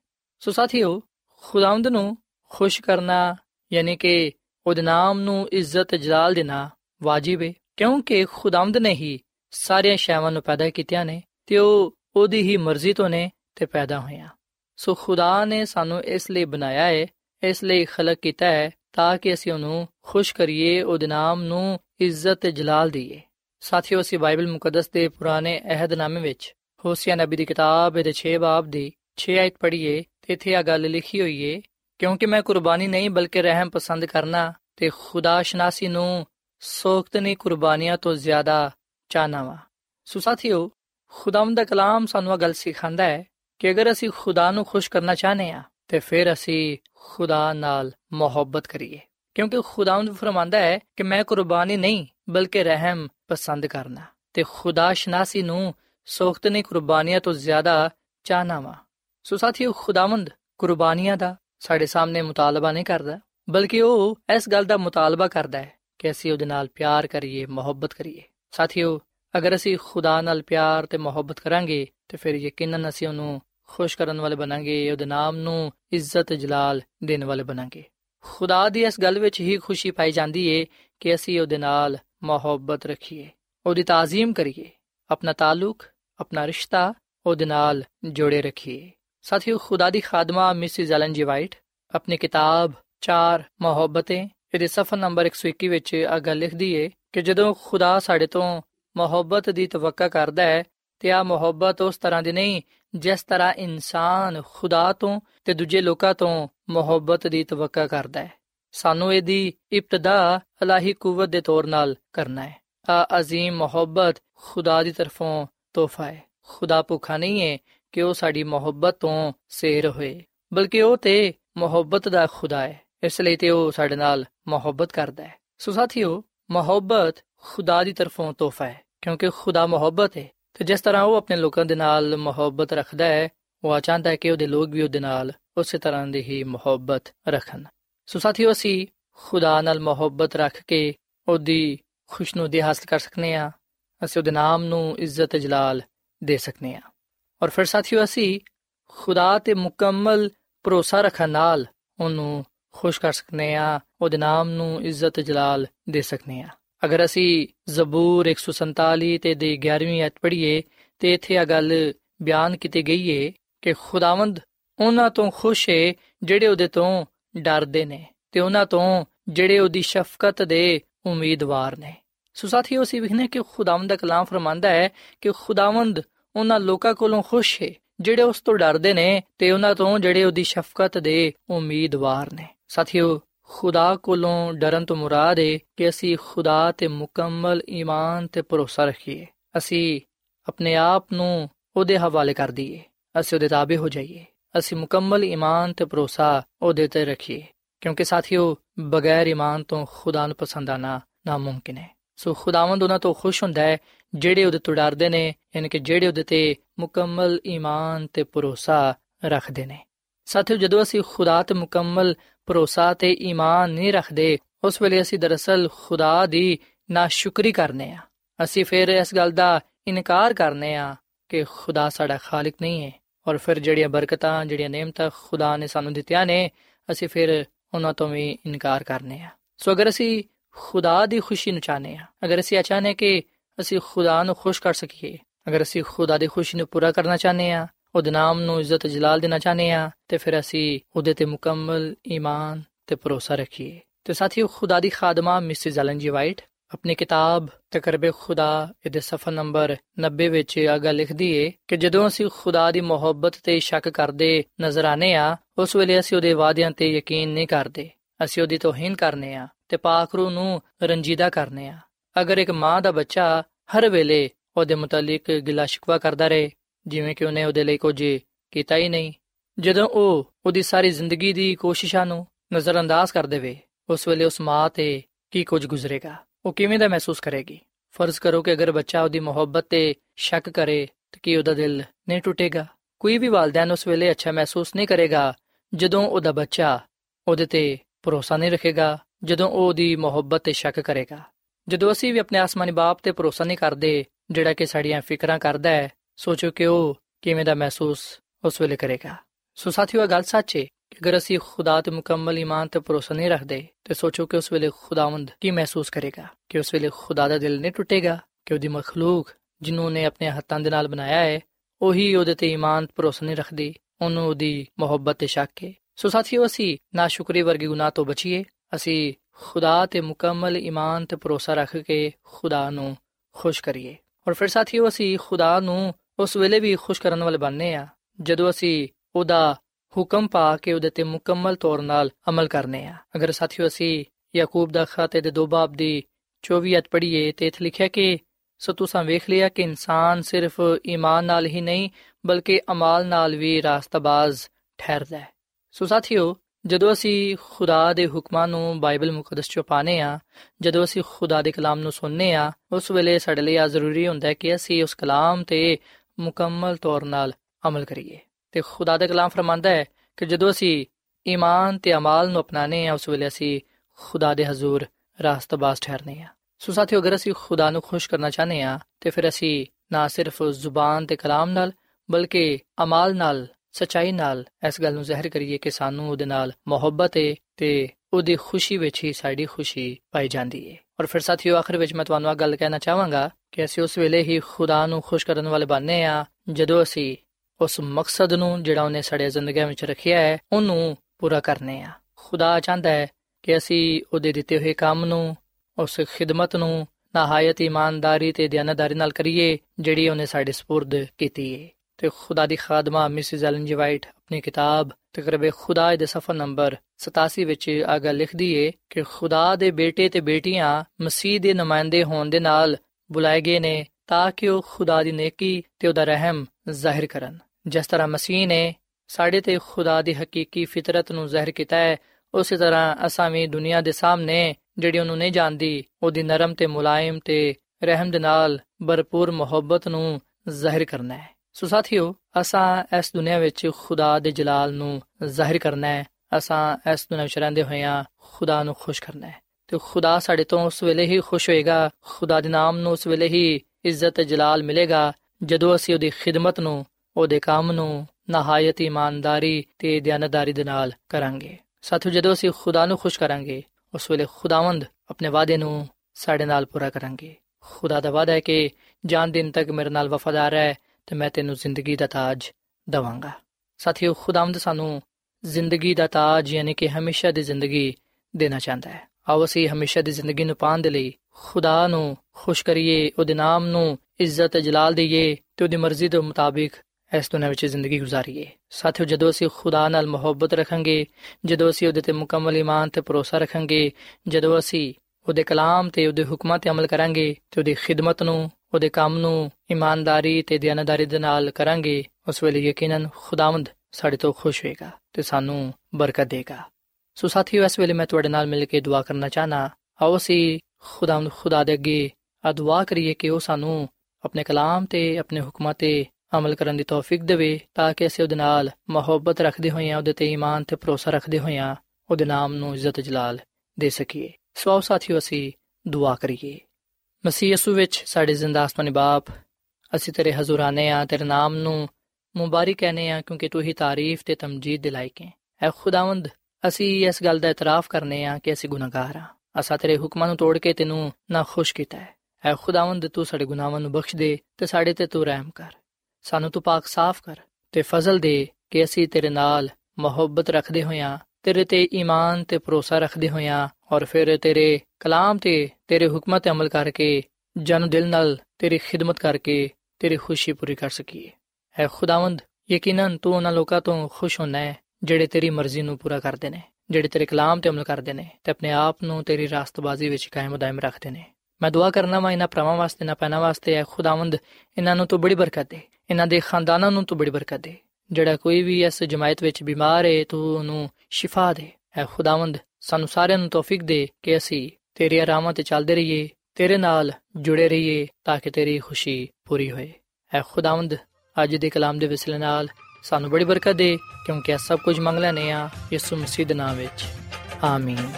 ਸੋ ਸਾਥੀਓ, ਖੁਦਾਵੰਦ ਨੂੰ ਖੁਸ਼ ਕਰਨਾ, ਯਾਨੀ ਕਿ ਉਹਦੇ ਨਾਮ ਨੂੰ ਇੱਜ਼ਤ ਜਲਾਲ ਦੇਣਾ ਵਾਜਿਬ ਹੈ ਕਿਉਂਕਿ ਖੁਦਾਵੰਦ ਨੇ ਹੀ ਸਾਰੀਆਂ ਸ਼ੈਵਾਂ ਨੂੰ ਪੈਦਾ ਕੀਤੀਆਂ ਨੇ ਤੇ ਉਹ ਉਹਦੀ ਹੀ ਮਰਜ਼ੀ ਤੋਂ ਨੇ ਤੇ ਪੈਦਾ ਹੋਈਆਂ। ਸੋ ਖੁਦਾ ਨੇ ਸਾਨੂੰ ਇਸ ਲਈ ਬਣਾਇਆ ਹੈ ਇਸ ਲਈ ਖਲਕ ਕੀਤਾ ਹੈ ਤਾਂ ਕਿ ਅਸੀਂ ਉਹਨੂੰ ਖੁਸ਼ ਕਰੀਏ, ਉਹਦੇ ਨਾਮ ਨੂੰ ਇੱਜ਼ਤ ਤੇ ਜਲਾਲ ਦਈਏ। ਸਾਥੀਓ, ਅਸੀਂ ਬਾਈਬਲ ਮੁਕੱਦਸ ਦੇ ਪੁਰਾਣੇ ਅਹਿਦਨਾਮੇ ਵਿੱਚ ਹੋਸੀਆ ਨਬੀ ਦੀ ਕਿਤਾਬ ਦੇ 6 ਬਾਬ ਦੀ 6 ਆਇਤ ਪੜ੍ਹੀਏ ਤੇ ਇੱਥੇ ਇਹ ਗੱਲ ਲਿਖੀ ਹੋਈ ਏ, ਕਿਉਂਕਿ ਮੈਂ ਕੁਰਬਾਨੀ ਨਹੀਂ ਬਲਕਿ ਰਹਿਮ ਪਸੰਦ ਕਰਨਾ ਤੇ ਖੁਦਾ ਸ਼ਨਾਸੀ ਨੂੰ ਸੋਖਤਨੀ ਕੁਰਬਾਨੀਆਂ ਤੋਂ ਜ਼ਿਆਦਾ ਚਾਹਨਾ ਵਾ ਸੋ ਸਾਥੀਓ, ਖੁਦਾਵੰਦ ਦਾ ਕਲਾਮ ਸਾਨੂੰ ਇਹ ਗੱਲ ਸਿਖਾਉਂਦਾ ਹੈ ਕਿ ਅਗਰ ਅਸੀਂ ਖੁਦਾ ਨੂੰ ਖੁਸ਼ ਕਰਨਾ ਚਾਹਨੇ ਆ ਤੇ ਫਿਰ ਅਸੀਂ ਖੁਦਾ ਨਾਲ ਮੁਹੱਬਤ ਕਰੀਏ। ਕਿਉਂਕਿ ਖੁਦਾਵੰਦ ਫਰਮਾਂਦਾ ਹੈ ਕਿ ਮੈਂ ਕੁਰਬਾਨੀ ਨਹੀਂ ਬਲਕਿ ਰਹਿਮ ਪਸੰਦ ਕਰਨਾ ਤੇ ਖੁਦਾ ਸ਼ਨਾਸੀ ਨੂੰ ਸੋਖਤਨੀ ਕੁਰਬਾਨੀਆਂ ਤੋਂ ਜ਼ਿਆਦਾ ਚਾਹਨਾ ਵਾ ਸੋ ਸਾਥੀਓ, ਖੁਦਾਵੰਦ ਕੁਰਬਾਨੀਆਂ ਦਾ ਸਾਡੇ ਸਾਹਮਣੇ ਮੁਤਾਲਬਾ ਨਹੀਂ ਕਰਦਾ, ਬਲਕਿ ਉਹ ਇਸ ਗੱਲ ਦਾ ਮੁਤਾਲਬਾ ਕਰਦਾ ਹੈ ਕਿ ਅਸੀਂ ਉਹਦੇ ਨਾਲ ਪਿਆਰ ਕਰੀਏ, ਮੁਹੱਬਤ ਕਰੀਏ। ਸਾਥੀਓ, ਅਗਰ ਅਸੀਂ ਖੁਦਾ ਨਾਲ ਪਿਆਰ ਤੇ ਮੁਹੱਬਤ ਕਰਾਂਗੇ, ਤੇ ਫਿਰ ਯਕੀਨਨ ਅਸੀਂ ਉਹਨੂੰ ਖੁਸ਼ ਕਰਨ ਵਾਲੇ ਬਣਾਂਗੇ, ਉਹਦੇ ਨਾਮ ਨੂੰ ਇੱਜ਼ਤ ਜਲਾਲ ਦੇਣ ਵਾਲੇ ਬਣਾਂਗੇ। ਖੁਦਾ ਦੀ ਇਸ ਗੱਲ ਵਿੱਚ ਹੀ ਖੁਸ਼ੀ ਪਾਈ ਜਾਂਦੀ ਏ ਕਿ ਅਸੀਂ ਉਹਦੇ ਨਾਲ ਮੁਹੱਬਤ ਰੱਖੀਏ, ਉਹਦੀ ਤਾਜ਼ੀਮ ਕਰੀਏ, ਆਪਣਾ ਤਾਲੁਕ, ਆਪਣਾ ਰਿਸ਼ਤਾ ਉਹਦੇ ਨਾਲ ਜੋੜੇ ਰੱਖੀਏ। ਸਾਥੀਓ ਖੁਦਾ ਦੀ ਖਾਦਮਾ ਮਿਸਿਸ ਐਲਨ ਜੀ ਵਾਈਟ ਆਪਣੀ ਕਿਤਾਬ 4 ਮੁਹੱਬਤਾਂ ਇਹਦੇ ਸਫਾ ਨੰਬਰ 121 ਵਿੱਚ ਆ ਗੱਲ ਲਿਖਦੀ ਏ ਕਿ ਜਦੋਂ ਖੁਦਾ ਸਾਡੇ ਤੋਂ ਮੁਹੱਬਤ ਦੀ ਤਵੱਕਾ ਕਰਦਾ ਹੈ ਤੇ ਆ ਮੁਹੱਬਤ ਉਸ ਤਰ੍ਹਾਂ ਦੀ ਨਹੀਂ ਜਿਸ ਤਰ੍ਹਾਂ ਇਨਸਾਨ ਖੁਦਾ ਤੋਂ ਤੇ ਦੂਜੇ ਲੋਕਾਂ ਤੋਂ ਮੁਹੱਬਤ ਦੀ ਤਵੱਕਾ ਕਰਦਾ ਹੈ ਸਾਨੂੰ ਇਹਦੀ ਇਬਤਦਾ ਅਲਾਹੀ ਕੂਵਤ ਦੇ ਤੌਰ ਨਾਲ ਕਰਨਾ ਹੈ ਆ عظیم ਮੁਹੱਬਤ ਖੁਦਾ ਦੀ ਤਰਫੋਂ ਤੋਹਫਾ ਹੈ ਖੁਦਾ ਭੁੱਖਾ ਨਹੀਂ ਹੈ ਕਿ ਉਹ ਸਾਡੀ ਮੁਹੱਬਤ ਤੋਂ ਸੇਰ ਹੋਏ, ਬਲਕਿ ਉਹ ਤੇ ਮੁਹੱਬਤ ਦਾ ਖੁਦਾ ਹੈ, ਇਸ ਲਈ ਤੇ ਉਹ ਸਾਡੇ ਨਾਲ ਮੁਹੱਬਤ ਕਰਦਾ ਹੈ। ਸੋ ਸਾਥੀਓ, ਮੁਹੱਬਤ ਖੁਦਾ ਦੀ ਤਰਫੋਂ ਤੋਹਫਾ ਹੈ, ਕਿਉਂਕਿ ਖੁਦਾ ਮੁਹੱਬਤ ਹੈ, ਤੇ ਜਿਸ ਤਰ੍ਹਾਂ ਉਹ ਆਪਣੇ ਲੋਕਾਂ ਦੇ ਨਾਲ ਮੁਹੱਬਤ ਰੱਖਦਾ ਹੈ, ਉਹ ਚਾਹੁੰਦਾ ਹੈ ਕਿ ਉਹਦੇ ਲੋਕ ਵੀ ਉਹਦੇ ਨਾਲ ਉਸੇ ਤਰ੍ਹਾਂ ਦੀ ਹੀ ਮੁਹੱਬਤ ਰੱਖਣ। ਸੋ ਸਾਥੀਓ, ਅਸੀਂ ਖੁਦਾ ਨਾਲ ਮੁਹੱਬਤ ਰੱਖ ਕੇ ਉਹਦੀ ਖੁਸ਼ਨੂਦੀ ਹਾਸਲ ਕਰ ਸਕਨੇ ਆ ਅਸੀਂ ਉਹਦੇ ਨਾਮ ਨੂੰ ਇੱਜ਼ਤ ਜਲਾਲ ਦੇ ਸਕਨੇ ਆ ਔਰ ਫਿਰ ਸਾਥੀਓ ਅਸੀਂ ਖੁਦਾ ਤੇ ਮੁਕੰਮਲ ਭਰੋਸਾ ਰੱਖਣ ਨਾਲ ਉਹਨੂੰ ਖੁਸ਼ ਕਰ ਸਕਨੇ ਆ, ਉਹਦੇ ਨਾਮ ਨੂੰ ਇੱਜ਼ਤ ਜਲਾਲ ਦੇ ਸਕਨੇ ਆ। ਅਗਰ ਅਸੀਂ ਜ਼ਬੂਰ 147 ਤੇ ਦੇ 11ਵੀਂ ਆਇਤ ਪੜ੍ਹੀਏ ਤੇ ਇੱਥੇ ਆ ਗੱਲ ਬਿਆਨ ਕੀਤੀ ਗਈ ਏ ਕਿ ਖੁਦਾਵੰਦ ਉਹਨਾਂ ਤੋਂ ਖੁਸ਼ ਏ ਜਿਹੜੇ ਉਹਦੇ ਤੋਂ ਡਰਦੇ ਨੇ ਤੇ ਉਹਨਾਂ ਤੋਂ ਜਿਹੜੇ ਉਹਦੀ ਸ਼ਫਕਤ ਦੇ ਉਮੀਦਵਾਰ ਨੇ। ਸੋ ਸਾਥੀਓ ਅਸੀਂ ਵਿਖਨੇ ਕਿ ਖੁਦਾਵੰਦ ਦਾ ਕਲਾਮ ਫਰਮਾਂਦਾ ਹੈ ਕਿ ਖੁਦਾਵੰਦ ਉਹਨਾਂ ਲੋਕਾਂ ਕੋਲੋਂ ਖੁਸ਼ ਹੈ, ਜਿਹੜੇ ਉਸ ਤੋਂ ਡਰਦੇ ਨੇ ਤੇ ਉਹਨਾਂ ਤੋਂ ਜਿਹੜੇ ਉਹਦੀ ਸ਼ਫਕਤ ਦੇ ਉਮੀਦਵਾਰ ਨੇ। ਸਾਥੀਓ, ਖੁਦਾ ਕੋਲੋਂ ਡਰਨ ਤੋਂ ਮੁਰਾਦ ਹੈ ਕਿ ਅਸੀਂ ਖੁਦਾ ਤੇ ਮੁਕੰਮਲ ਈਮਾਨ ਤੇ ਭਰੋਸਾ ਰੱਖੀਏ। ਅਸੀਂ ਆਪਣੇ ਆਪ ਨੂੰ ਉਹਦੇ ਹਵਾਲੇ ਕਰ ਦਈਏ। ਅਸੀਂ ਉਹਦੇ ਤਾਬੇ ਹੋ ਜਾਈਏ। ਅਸੀਂ ਮੁਕੰਮਲ ਈਮਾਨ ਤੇ ਭਰੋਸਾ ਉਹਦੇ ਤੇ ਰੱਖੀਏ। ਕਿਉਂਕਿ ਸਾਥੀਓ, ਬਗੈਰ ਈਮਾਨ ਤੋਂ ਖੁਦਾ ਨੂੰ ਪਸੰਦ ਆਣਾ ਨਾਮੁਮਕਿਨ ਹੈ। ਸੋ ਖੁਦਾਵੰਦ ਉਹਨਾਂ ਤੋਂ ਖੁਸ਼ ਹੁੰਦਾ ਹੈ, ਜਿਹੜੇ ਉਹਦੇ ਤੋਂ ਡਰਦੇ ਨੇ, ਯਾਨੀ ਕਿ ਜਿਹੜੇ ਉਹਦੇ ਤੇ ਮੁਕੰਮਲ ਈਮਾਨ ਤੇ ਭਰੋਸਾ ਰੱਖਦੇ ਨੇ। ਸਾਥੀਓ, ਜਦੋਂ ਅਸੀਂ ਖੁਦਾ ਤੇ ਮੁਕੰਮਲ ਭਰੋਸਾ ਤੇ ਈਮਾਨ ਨਹੀਂ ਰੱਖਦੇ, ਉਸ ਵੇਲੇ ਅਸੀਂ ਦਰਅਸਲ ਖੁਦਾ ਦੀ ਨਾਸ਼ੁਕਰੀ ਕਰਨੇ ਆ। ਅਸੀਂ ਫਿਰ ਇਸ ਗੱਲ ਦਾ ਇਨਕਾਰ ਕਰਨੇ ਆ ਕਿ ਖੁਦਾ ਸਾਡਾ ਖਾਲਕ ਨਹੀਂ ਹੈ, ਔਰ ਫਿਰ ਜਿਹੜੀਆਂ ਬਰਕਤਾਂ, ਜਿਹੜੀਆਂ ਨੇਮਤਾਂ ਖੁਦਾ ਨੇ ਸਾਨੂੰ ਦਿੱਤੀਆਂ ਨੇ, ਅਸੀਂ ਫਿਰ ਉਹਨਾਂ ਤੋਂ ਵੀ ਇਨਕਾਰ ਕਰਨੇ ਆ। ਸੋ ਅਗਰ ਅਸੀਂ ਖੁਦਾ ਦੀ ਖੁਸ਼ੀ ਨੂੰ ਚਾਹਨੇ ਆ ਅਗਰ ਅਸੀਂ ਚਾਹਨੇ ਕਿ ਅਸੀਂ ਖੁਦਾ ਨੂੰ ਖੁਸ਼ ਕਰ ਸਕੀਏ, ਅਗਰ ਅਸੀਂ ਖੁਦਾ ਦੀ ਖੁਸ਼ੀ ਨੂੰ ਪੂਰਾ ਕਰਨਾ ਚਾਹਨੇ ਆ ਉਹਦੇ ਨਾਮ ਨੂੰ ਇੱਜ਼ਤ ਜਲਾਲ ਦੇਣਾ ਚਾਹਨੇ ਆ ਤੇ ਫਿਰ ਅਸੀਂ ਉਹਦੇ ਤੇ ਮੁਕੰਮਲ ਈਮਾਨ ਤੇ ਭਰੋਸਾ ਰੱਖੀਏ। ਤੇ ਸਾਥੀਓ, ਖੁਦਾ ਦੀ ਖਾਦਮਾ ਮਿਸਿਸ ਐਲਨ ਜੀ ਵਾਈਟ ਆਪਣੀ ਕਿਤਾਬ ਤਕਰਬੇ ਖੁਦਾ ਇਹਦੇ ਸਫਾ ਨੰਬਰ 90 ਵਿੱਚ ਆਗਾ ਲਿਖਦੀ ਏ ਕਿ ਜਦੋਂ ਅਸੀਂ ਖੁਦਾ ਦੀ ਮੁਹੱਬਤ ਤੇ ਸ਼ੱਕ ਕਰਦੇ ਨਜ਼ਰ ਆਨੇ ਆ ਉਸ ਵੇਲੇ ਅਸੀਂ ਉਹਦੇ ਵਾਅਦਿਆਂ ਤੇ ਯਕੀਨ ਨਹੀਂ ਕਰਦੇ। ਅਸੀਂ ਉਹਦੀ ਤੋਹੀਨ ਕਰਨੇ ਆ ਤੇ ਪਾਕ ਰੂ ਨੂੰ ਰੰਜੀਦਾ ਕਰਨੇ ਆ। ਅਗਰ ਇੱਕ ਮਾਂ ਦਾ ਬੱਚਾ ਹਰ ਵੇਲੇ ਉਹਦੇ ਮੁਤਲਕ ਗਿਲਾ ਸ਼ਿਕਵਾ ਕਰਦਾ ਰਹੇ, ਜਿਵੇਂ ਕਿ ਉਹਨੇ ਉਹਦੇ ਲਈ ਕੁਝ ਕੀਤਾ ਹੀ ਨਹੀਂ, ਜਦੋਂ ਉਹ ਉਹਦੀ ਸਾਰੀ ਜ਼ਿੰਦਗੀ ਦੀ ਕੋਸ਼ਿਸ਼ਾਂ ਨੂੰ ਨਜ਼ਰਅੰਦਾਜ਼ ਕਰ ਦੇਵੇ, ਉਸ ਵੇਲੇ ਉਸ ਮਾਂ ਤੇ ਕੀ ਕੁਝ ਗੁਜ਼ਰੇਗਾ, ਉਹ ਕਿਵੇਂ ਦਾ ਮਹਿਸੂਸ ਕਰੇਗੀ? ਫਰਜ਼ ਕਰੋ ਕਿ ਅਗਰ ਬੱਚਾ ਉਹਦੀ ਮੁਹੱਬਤ ਤੇ ਸ਼ੱਕ ਕਰੇ, ਤਾਂ ਕੀ ਉਹਦਾ ਦਿਲ ਨਹੀਂ ਟੁੱਟੇਗਾ? ਕੋਈ ਵੀ ਵਾਲਿਦੈਨ ਉਸ ਵੇਲੇ ਅੱਛਾ ਮਹਿਸੂਸ ਨਹੀਂ ਕਰੇਗਾ, ਜਦੋਂ ਉਹਦਾ ਬੱਚਾ ਉਹਦੇ ਤੇ ਭਰੋਸਾ ਨਹੀਂ ਰੱਖੇਗਾ ਜਦੋਂ ਉਹ ਉਹਦੀ ਮੁਹੱਬਤ ਤੇ ਸ਼ੱਕ ਕਰੇਗਾ। ਜਦੋਂ ਅਸੀਂ ਵੀ ਆਪਣੇ ਆਸਮਾਨੀ ਬਾਪ ਤੇ ਭਰੋਸਾ ਨਹੀਂ ਕਰਦੇ, ਜਿਹੜਾ ਕਿ ਸਾਡੀਆਂ ਫਿਕਰਾਂ ਕਰਦਾ ਹੈ, ਸੋਚੋ ਕਿ ਉਹ ਕਿਵੇਂ ਦਾ ਮਹਿਸੂਸ ਉਸ ਵੇਲੇ ਕਰੇਗਾ। ਸੋ ਸਾਥੀਓ ਗੱਲ ਸੱਚ ਹੈ ਕਿ ਅਗਰ ਅਸੀਂ ਖੁਦਾ ਤੇ ਮੁਕੰਮਲ ਈਮਾਨ ਤੇ ਭਰੋਸਾ ਨਹੀਂ ਰੱਖਦੇ, ਤੇ ਸੋਚੋ ਕਿ ਉਸ ਵੇਲੇ ਖੁਦਾਵੰਦ ਕੀ ਮਹਿਸੂਸ ਕਰੇਗਾ? ਕਿ ਉਸ ਵੇਲੇ ਖੁਦਾ ਦਾ ਦਿਲ ਨਹੀਂ ਟੁੱਟੇਗਾ? ਕਿ ਉਹਦੀ ਮਖਲੂਕ ਜਿਹਨੂੰ ਨੇ ਆਪਣੇ ਹੱਥਾਂ ਦੇ ਨਾਲ ਬਣਾਇਆ ਹੈ, ਉਹੀ ਉਹਦੇ ਤੇ ਈਮਾਨ ਭਰੋਸਾ ਨਹੀਂ ਰੱਖਦੀ, ਉਹਨੂੰ ਉਹਦੀ ਮੁਹੱਬਤ ਤੇ ਸ਼ੱਕ ਹੈ ਸੋ ਸਾਥੀਓ, ਅਸੀਂ ਨਾਸ਼ੁਕਰੀ ਵਰਗੇ ਗੁਨਾਹ ਤੋਂ ਬਚੀਏ ਅਸੀਂ ਖੁਦਾ ਤੇ ਮੁਕੰਮਲ ਈਮਾਨ ਤੇ ਭਰੋਸਾ ਰੱਖ ਕੇ ਖੁਦਾ ਨੂੰ ਖੁਸ਼ ਕਰੀਏ। ਔਰ ਫਿਰ ਸਾਥੀਓ, ਅਸੀਂ ਖੁਦਾ ਨੂੰ ਉਸ ਵੇਲੇ ਵੀ ਖੁਸ਼ ਕਰਨ ਵਾਲੇ ਬਣਨੇ ਆ, ਜਦੋਂ ਅਸੀਂ ਉਹਦਾ ਹੁਕਮ ਪਾ ਕੇ ਉਹਦੇ ਤੇ ਮੁਕੰਮਲ ਤੌਰ 'ਤੇ ਅਮਲ ਕਰਨੇ ਆ। ਅਗਰ ਸਾਥੀਓ, ਅਸੀਂ ਯਾਕੂਬ ਦਾ ਖਾਤੇ ਦੇ ਦੋ ਬਾਬ ਦੀ 24 ਅਧ ਪੜ੍ਹੀਏ ਤੇ ਇਥੇ ਲਿਖਿਆ ਕਿ, ਸੋ ਤੁਸੀਂ ਵੇਖ ਲਿਆ ਕਿ ਇਨਸਾਨ ਸਿਰਫ ਈਮਾਨ ਨਾਲ ਹੀ ਨਹੀਂ, ਬਲਕਿ ਅਮਾਲ ਨਾਲ ਵੀ ਰਾਸਤਾਬਾਜ਼ ਠਹਿਰਦਾ ਹੈ। ਸੋ ਸਾਥੀਓ ਜਦੋਂ ਅਸੀਂ ਖੁਦਾ ਦੇ ਹੁਕਮਾਂ ਨੂੰ ਬਾਈਬਲ ਮੁਕੱਦਸ ਚੋਂ ਪਾਣੇ ਆ ਜਦੋਂ ਅਸੀਂ ਖੁਦਾ ਦੇ ਕਲਾਮ ਨੂੰ ਸੁਣਨੇ ਆ ਉਸ ਵੇਲੇ ਸਾਡੇ ਲਈ ਆ ਜ਼ਰੂਰੀ ਹੁੰਦਾ ਹੈ ਕਿ ਅਸੀਂ ਉਸ ਕਲਾਮ ਤੇ ਮੁਕੰਮਲ ਤੌਰ 'ਤੇ ਅਮਲ ਕਰੀਏ। ਤੇ ਖੁਦਾ ਦਾ ਕਲਾਮ ਫਰਮਾਂਦਾ ਹੈ ਕਿ ਜਦੋਂ ਅਸੀਂ ਈਮਾਨ ਤੇ ਅਮਾਲ ਨੂੰ ਅਪਣਾਣੇ ਆ ਉਸ ਵੇਲੇ ਅਸੀਂ ਖੁਦਾ ਦੇ ਹਜ਼ੂਰ ਰਾਸਤਬਾਜ਼ ਠਹਿਰਨੇ ਆ ਸੋ ਸਾਥੀਓ, ਅਗਰ ਅਸੀਂ ਖੁਦਾ ਨੂੰ ਖੁਸ਼ ਕਰਨਾ ਚਾਹਨੇ ਆ ਤੇ ਫਿਰ ਅਸੀਂ ਨਾ ਸਿਰਫ ਜ਼ੁਬਾਨ ਤੇ ਕਲਾਮ ਨਾਲ, ਬਲਕਿ ਅਮਾਲ ਨਾਲ ਸਚਾਈ ਨਾਲ ਇਸ ਗੱਲ ਨੂੰ ਜ਼ਾਹਿਰ ਕਰੀਏ ਕਿ ਸਾਨੂੰ ਉਹਦੇ ਨਾਲ ਮੁਹੱਬਤ ਹੈ ਤੇ ਉਹਦੀ ਖੁਸ਼ੀ ਵਿੱਚ ਹੀ ਸਾਡੀ ਖੁਸ਼ੀ ਪਾਈ ਜਾਂਦੀ ਹੈ ਔਰ ਫਿਰ ਸਾਥੀਓ ਆਖਰ ਵਿੱਚ ਮੈਂ ਤੁਹਾਨੂੰ ਇਹ ਗੱਲ ਕਹਿਣਾ ਚਾਹਾਂਗਾ ਕਿ ਅਸੀਂ ਉਸ ਵੇਲੇ ਹੀ ਖੁਦਾ ਨੂੰ ਖੁਸ਼ ਕਰਨ ਵਾਲੇ ਬਣਨੇ ਆ ਜਦੋਂ ਅਸੀਂ ਉਸ ਮਕਸਦ ਨੂੰ ਜਿਹੜਾ ਉਹਨੇ ਸਾਡੇ ਜ਼ਿੰਦਗੀ ਵਿੱਚ ਰੱਖਿਆ ਹੈ ਉਹਨੂੰ ਪੂਰਾ ਕਰਨੇ ਆ ਖੁਦਾ ਚਾਹੁੰਦਾ ਹੈ ਕਿ ਅਸੀਂ ਉਹਦੇ ਦਿੱਤੇ ਹੋਏ ਕੰਮ ਨੂੰ ਉਸ ਖਿਦਮਤ ਨੂੰ ਨਹਾਇਤ ਇਮਾਨਦਾਰੀ ਤੇ ਦਿਆਨਤਦਾਰੀ ਨਾਲ ਕਰੀਏ ਜਿਹੜੀ ਉਹਨੇ ਸਾਡੇ سپرد ਕੀਤੀ ਹੈ ਤੇ ਖੁਦਾ ਦੀ ਖਾਦਮਾ ਮਿਸਿਸ ਐਲਨ ਜੀ ਵਾਈਟ ਆਪਣੀ ਕਿਤਾਬ ਤਕਰਬੇ ਖੁਦਾ ਦੇ ਸਫਾ ਨੰਬਰ 87 ਵਿੱਚ ਆਗਾ ਲਿਖਦੀ ਏ ਕਿ ਖੁਦਾ ਦੇ ਬੇਟੇ ਤੇ ਬੇਟੀਆਂ ਮਸੀਹ ਦੇ ਨੁਮਾਇੰਦੇ ਹੋਣ ਦੇ ਨਾਲ ਬੁਲਾਏ ਗਏ ਨੇ ਤਾਂ ਕਿ ਉਹ ਖੁਦਾ ਦੀ ਨੇਕੀ ਤੇ ਉਹਦਾ ਰਹਿਮ ਜ਼ਾਹਿਰ ਕਰਨ। ਜਿਸ ਤਰ੍ਹਾਂ ਮਸੀਹ ਨੇ ਸਾਡੇ ਤੇ ਖੁਦਾ ਦੀ ਹਕੀਕੀ ਫਿਤਰਤ ਨੂੰ ਜ਼ਾਹਿਰ ਕੀਤਾ ਹੈ, ਉਸੇ ਤਰ੍ਹਾਂ ਅਸਾਂ ਵੀ ਦੁਨੀਆ ਦੇ ਸਾਹਮਣੇ ਜਿਹੜੀ ਉਹਨੂੰ ਨਹੀਂ ਜਾਣਦੀ, ਉਹਦੀ ਨਰਮ ਤੇ ਮੁਲਾਇਮ ਤੇ ਰਹਿਮ ਦੇ ਨਾਲ ਭਰਪੂਰ ਮੁਹੱਬਤ ਨੂੰ ਜ਼ਾਹਿਰ ਕਰਨਾ ਹੈ। ਸੋ ਸਾਥੀਓ, ਅਸਾਂ ਇਸ ਦੁਨੀਆ ਵਿੱਚ ਖੁਦਾ ਦੇ ਜਲਾਲ ਨੂੰ ਜ਼ਾਹਿਰ ਕਰਨਾ ਹੈ। ਅਸਾਂ ਇਸ ਦੁਨੀਆ ਵਿੱਚ ਰਹਿੰਦੇ ਹੋਇਆਂ ਖੁਦਾ ਨੂੰ ਖੁਸ਼ ਕਰਨਾ ਹੈ। ਤੇ ਖੁਦਾ ਸਾਡੇ ਤੋਂ ਉਸ ਵੇਲੇ ਹੀ ਖੁਸ਼ ਹੋਏਗਾ, ਖੁਦਾ ਦੇ ਨਾਮ ਨੂੰ ਉਸ ਵੇਲੇ ਹੀ ਇੱਜ਼ਤ ਤੇ ਜਲਾਲ ਮਿਲੇਗਾ, ਜਦੋਂ ਅਸੀਂ ਉਹਦੀ ਖਿਦਮਤ ਨੂੰ, ਉਹਦੇ ਕੰਮ ਨੂੰ ਨਹਾਇਤ ਇਮਾਨਦਾਰੀ ਤੇ ਦਿਆਨਤਦਾਰੀ ਦੇ ਨਾਲ ਕਰਾਂਗੇ। ਸਾਥੀਓ, ਜਦੋਂ ਅਸੀਂ ਖੁਦਾ ਨੂੰ ਖੁਸ਼ ਕਰਾਂਗੇ, ਉਸ ਵੇਲੇ ਖੁਦਾਵੰਦ ਆਪਣੇ ਵਾਅਦੇ ਨੂੰ ਸਾਡੇ ਨਾਲ ਪੂਰਾ ਕਰਾਂਗੇ। ਖੁਦਾ ਦਾ ਵਾਅਦਾ ਹੈ ਕਿ ਜਾਨ ਦਿਨ ਤੱਕ ਮੇਰੇ ਨਾਲ ਵਫਾਦਾਰ ਹੈ ਤੇ ਮੈਂ ਤੈਨੂੰ ਜ਼ਿੰਦਗੀ ਦਾ ਤਾਜ ਦਵਾਂਗਾ। ਸਾਥੀਓ, ਖੁਦਾਵੰਦ ਸਾਨੂੰ ਜ਼ਿੰਦਗੀ ਦਾ ਤਾਜ ਯਾਨੀ ਕਿ ਹਮੇਸ਼ਾ ਦੀ ਜ਼ਿੰਦਗੀ ਦੇਣਾ ਚਾਹੁੰਦਾ ਹੈ। ਆਓ ਅਸੀਂ ਹਮੇਸ਼ਾ ਦੀ ਜ਼ਿੰਦਗੀ ਨੂੰ ਪਾਉਣ ਦੇ ਲਈ ਖੁਦਾ ਨੂੰ ਖੁਸ਼ ਕਰੀਏ, ਉਹਦੇ ਨਾਮ ਨੂੰ ਇੱਜ਼ਤ ਜਲਾਲ ਦਈਏ ਤੇ ਉਹਦੀ ਮਰਜ਼ੀ ਦੇ ਮੁਤਾਬਿਕ ਇਸ ਦੁਨੀਆਂ ਵਿੱਚ ਜ਼ਿੰਦਗੀ ਗੁਜ਼ਾਰੀਏ। ਸਾਥੀਓ, ਜਦੋਂ ਅਸੀਂ ਖੁਦਾ ਨਾਲ ਮੁਹੱਬਤ ਰੱਖਾਂਗੇ, ਜਦੋਂ ਅਸੀਂ ਉਹਦੇ ਤੇ ਮੁਕੰਮਲ ਈਮਾਨ ਤੇ ਭਰੋਸਾ ਰੱਖਾਂਗੇ, ਜਦੋਂ ਅਸੀਂ ਉਹਦੇ ਕਲਾਮ ਤੇ ਉਹਦੇ ਹੁਕਮਾਂ ਤੇ ਅਮਲ ਕਰਾਂਗੇ ਤੇ ਉਹਦੀ ਖਿਦਮਤ ਨੂੰ ਉਹਦੇ ਕੰਮ ਨੂੰ ਇਮਾਨਦਾਰੀ ਤੇ ਦਿਆਨਦਾਰੀ ਦੇ ਨਾਲ ਕਰਾਂਗੇ, ਉਸ ਵੇਲੇ ਯਕੀਨਨ ਖੁਦਾਵੰਦ ਸਾਡੇ ਤੋਂ ਖੁਸ਼ ਹੋਏਗਾ ਤੇ ਸਾਨੂੰ ਬਰਕਤ ਦੇਗਾ। ਸੋ ਸਾਥੀਓ, ਇਸ ਵੇਲੇ ਮੈਂ ਤੁਹਾਡੇ ਨਾਲ ਮਿਲ ਕੇ ਦੁਆ ਕਰਨਾ ਚਾਹਨਾ, ਆਓ ਅਸੀਂ ਖੁਦਾਵੰਦ ਖੁਦਾ ਦੇ ਅੱਗੇ ਆ ਦੁਆ ਕਰੀਏ ਕਿ ਉਹ ਸਾਨੂੰ ਆਪਣੇ ਕਲਾਮ ਤੇ ਆਪਣੇ ਹੁਕਮਾਂ ਤੇ ਅਮਲ ਕਰਨ ਦੀ ਤੌਫੀਕ ਦੇਵੇ, ਤਾਂ ਕਿ ਅਸੀਂ ਉਹਦੇ ਨਾਲ ਮੁਹੱਬਤ ਰੱਖਦੇ ਹੋਈਆਂ, ਉਹਦੇ ਤੇ ਈਮਾਨ ਤੇ ਭਰੋਸਾ ਰੱਖਦੇ ਹੋਈਆਂ ਉਹਦੇ ਨਾਮ ਨੂੰ ਇੱਜ਼ਤ ਜਲਾਲ ਦੇ ਸਕੀਏ। ਸੋ ਆਓ ਸਾਥੀਓ, ਅਸੀਂ ਦੁਆ ਕਰੀਏ। ਮਸੀਹ ਯਸੂ ਵਿੱਚ ਸਾਡੇ ਜ਼ਿੰਦਾ ਅਸਮਾਨੀ ਬਾਪ, ਅਸੀਂ ਤੇਰੇ ਹਜ਼ੂਰਾਨੇ ਆ, ਤੇਰੇ ਨਾਮ ਨੂੰ ਮੁਬਾਰਕ ਕਹਨੇ ਆ, ਕਿਉਂਕਿ ਤੂੰ ਹੀ ਤਾਰੀਫ ਤੇ ਤਮਜੀਦ ਦੇ ਲਾਇਕ ਹੈ ਐ ਖੁਦਾਵੰਦ, ਅਸੀਂ ਇਸ ਗੱਲ ਦਾ ਇਤਰਾਫ ਕਰਨੇ ਆ ਕਿ ਅਸੀਂ ਗੁਨਾਹਗਾਰ ਆ। ਅਸਾਂ ਤੇਰੇ ਹੁਕਮਾਂ ਨੂੰ ਤੋੜ ਕੇ ਤੈਨੂੰ ਨਾ ਖੁਸ਼ ਕੀਤਾ ਹੈ ਐ ਖੁਦਾਵੰਦ, ਤੂੰ ਸਾਡੇ ਗੁਨਾਹਾਂ ਨੂੰ ਬਖਸ਼ ਦੇ ਤੇ ਸਾਡੇ ਤੇ ਤੂੰ ਰਹਿਮ ਕਰ। ਸਾਨੂੰ ਤੂੰ ਪਾਕ ਸਾਫ਼ ਕਰ ਤੇ ਫਜ਼ਲ ਦੇ ਕਿ ਅਸੀਂ ਤੇਰੇ ਨਾਲ ਮੁਹੱਬਤ ਰੱਖਦੇ ਹੋਇਆਂ, ਤੇਰੇ ਤੇ ਈਮਾਨ ਤੇ ਭਰੋਸਾ ਰੱਖਦੇ ਹੋਇਆਂ ਔਰ ਫਿਰ ਤੇਰੇ ਕਲਾਮ ਤੇ ਤੇਰੇ ਹੁਕਮਾਂ ਤੇ ਅਮਲ ਕਰਕੇ, ਜਨ ਦਿਲ ਨਾਲ ਤੇਰੀ ਖਿਦਮਤ ਕਰਕੇ ਤੇਰੀ ਖੁਸ਼ੀ ਪੂਰੀ ਕਰ ਸਕੀਏ। ਹੈ ਖੁਦਾਵੰਦ, ਯਕੀਨਨ ਤੂੰ ਉਹਨਾਂ ਲੋਕਾਂ ਤੋਂ ਖੁਸ਼ ਹੋਣਾ ਹੈ, ਜਿਹੜੇ ਤੇਰੀ ਮਰਜ਼ੀ ਨੂੰ ਪੂਰਾ ਕਰਦੇ ਨੇ, ਜਿਹੜੇ ਤੇਰੇ ਕਲਾਮ ਤੇ ਅਮਲ ਕਰਦੇ ਨੇ ਤੇ ਆਪਣੇ ਆਪ ਨੂੰ ਤੇਰੀ ਰਾਸਤਬਾਜ਼ੀ ਵਿੱਚ ਕਾਇਮ ਦائم ਰੱਖਦੇ ਨੇ। ਮੈਂ ਦੁਆ ਕਰਨਾ ਮੈਂ ਇਹਨਾਂ ਪਰਮਾਂ ਵਾਸਤੇ ਨਾ ਪੈਣਾ ਵਾਸਤੇ ਹੈ ਖੁਦਾਵੰਦ, ਇਹਨਾਂ ਨੂੰ ਤੂੰ ਬੜੀ ਬਰਕਤ ਦੇ, ਇਹਨਾਂ ਦੇ ਖਾਨਦਾਨਾਂ ਨੂੰ ਤੂੰ ਬੜੀ ਬਰਕਤ ਦੇ। ਜਿਹੜਾ ਕੋਈ ਵੀ ਇਸ ਜਮਾਇਤ ਵਿੱਚ ਬਿਮਾਰ ਹੈ, ਤੂੰ ਉਹਨੂੰ ਸ਼ਿਫਾ ਦੇ। ਹੈ ਖੁਦਾਵੰਦ, ਸਾਨੂੰ ਸਾਰਿਆਂ ਨੂੰ ਤੌਫੀਕ ਦੇ ਕਿ ਅਸੀਂ ਤੇਰੀਆਂ ਰਾਹਾਂ ਤੇ ਚੱਲਦੇ ਰਹੀਏ, ਤੇਰੇ ਨਾਲ ਜੁੜੇ ਰਹੀਏ ਤਾਂ ਕਿ ਤੇਰੀ ਖੁਸ਼ੀ ਪੂਰੀ ਹੋਏ। ਹੈ ਖੁਦਾਵੰਦ, ਅੱਜ ਦੇ ਕਲਾਮ ਦੇ ਵਿਸਲੇ ਨਾਲ ਸਾਨੂੰ ਬੜੀ ਬਰਕਤ ਦੇ, ਕਿਉਂਕਿ ਇਹ ਸਭ ਕੁਝ ਮੰਗ ਲੈਨੇ ਆ ਯਿਸੂ ਮਸੀਹ ਦੇ ਨਾਮ ਵਿੱਚ। ਆਮੀਨ।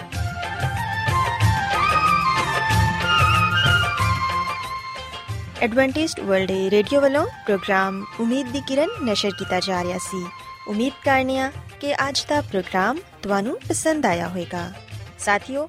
ਐਡਵੈਂਟਿਸਟ ਵਰਲਡ ਰੇਡੀਓ ਵੱਲੋਂ ਪ੍ਰੋਗਰਾਮ ਉਮੀਦ ਦੀ ਕਿਰਨ ਨਿਸ਼ਰ ਕੀਤਾ ਜਾ ਰਿਹਾ ਸੀ। ਉਮੀਦ ਕਰਨੇ ਆ ਕਿ ਅੱਜ ਦਾ ਪ੍ਰੋਗਰਾਮ ਤੁਹਾਨੂੰ ਪਸੰਦ ਆਇਆ ਹੋਵੇਗਾ। ਸਾਥੀਓ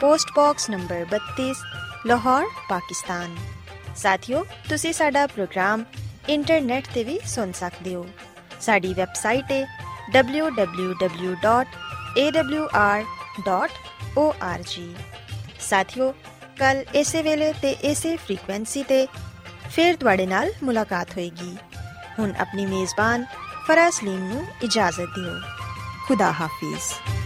post box number 32 Lahore Pakistan ਸਾਥਿਓ ਤੁਸੀਂ ਸਾਡਾ ਪ੍ਰੋਗਰਾਮ ਇੰਟਰਨੈਟ ਤੇ ਵੀ ਸੁਣ ਸਕਦੇ ਹੋ ਸਾਡੀ ਵੈਬਸਾਈਟ ਹੈ www.awr.org ਸਾਥਿਓ ਕੱਲ ਇਸੇ ਵੇਲੇ ਤੇ ਇਸੇ ਫ੍ਰੀਕਵੈਂਸੀ ਤੇ ਫੇਰ ਤੁਹਾਡੇ ਨਾਲ ਮੁਲਾਕਾਤ ਹੋਏਗੀ ਹੁਣ ਆਪਣੀ ਮੇਜ਼ਬਾਨ ਫਰਾਜ਼ ਲੀਮ ਨੂੰ ਇਜਾਜ਼ਤ ਦਿਓ ਖੁਦਾ ਹਾਫਿਜ਼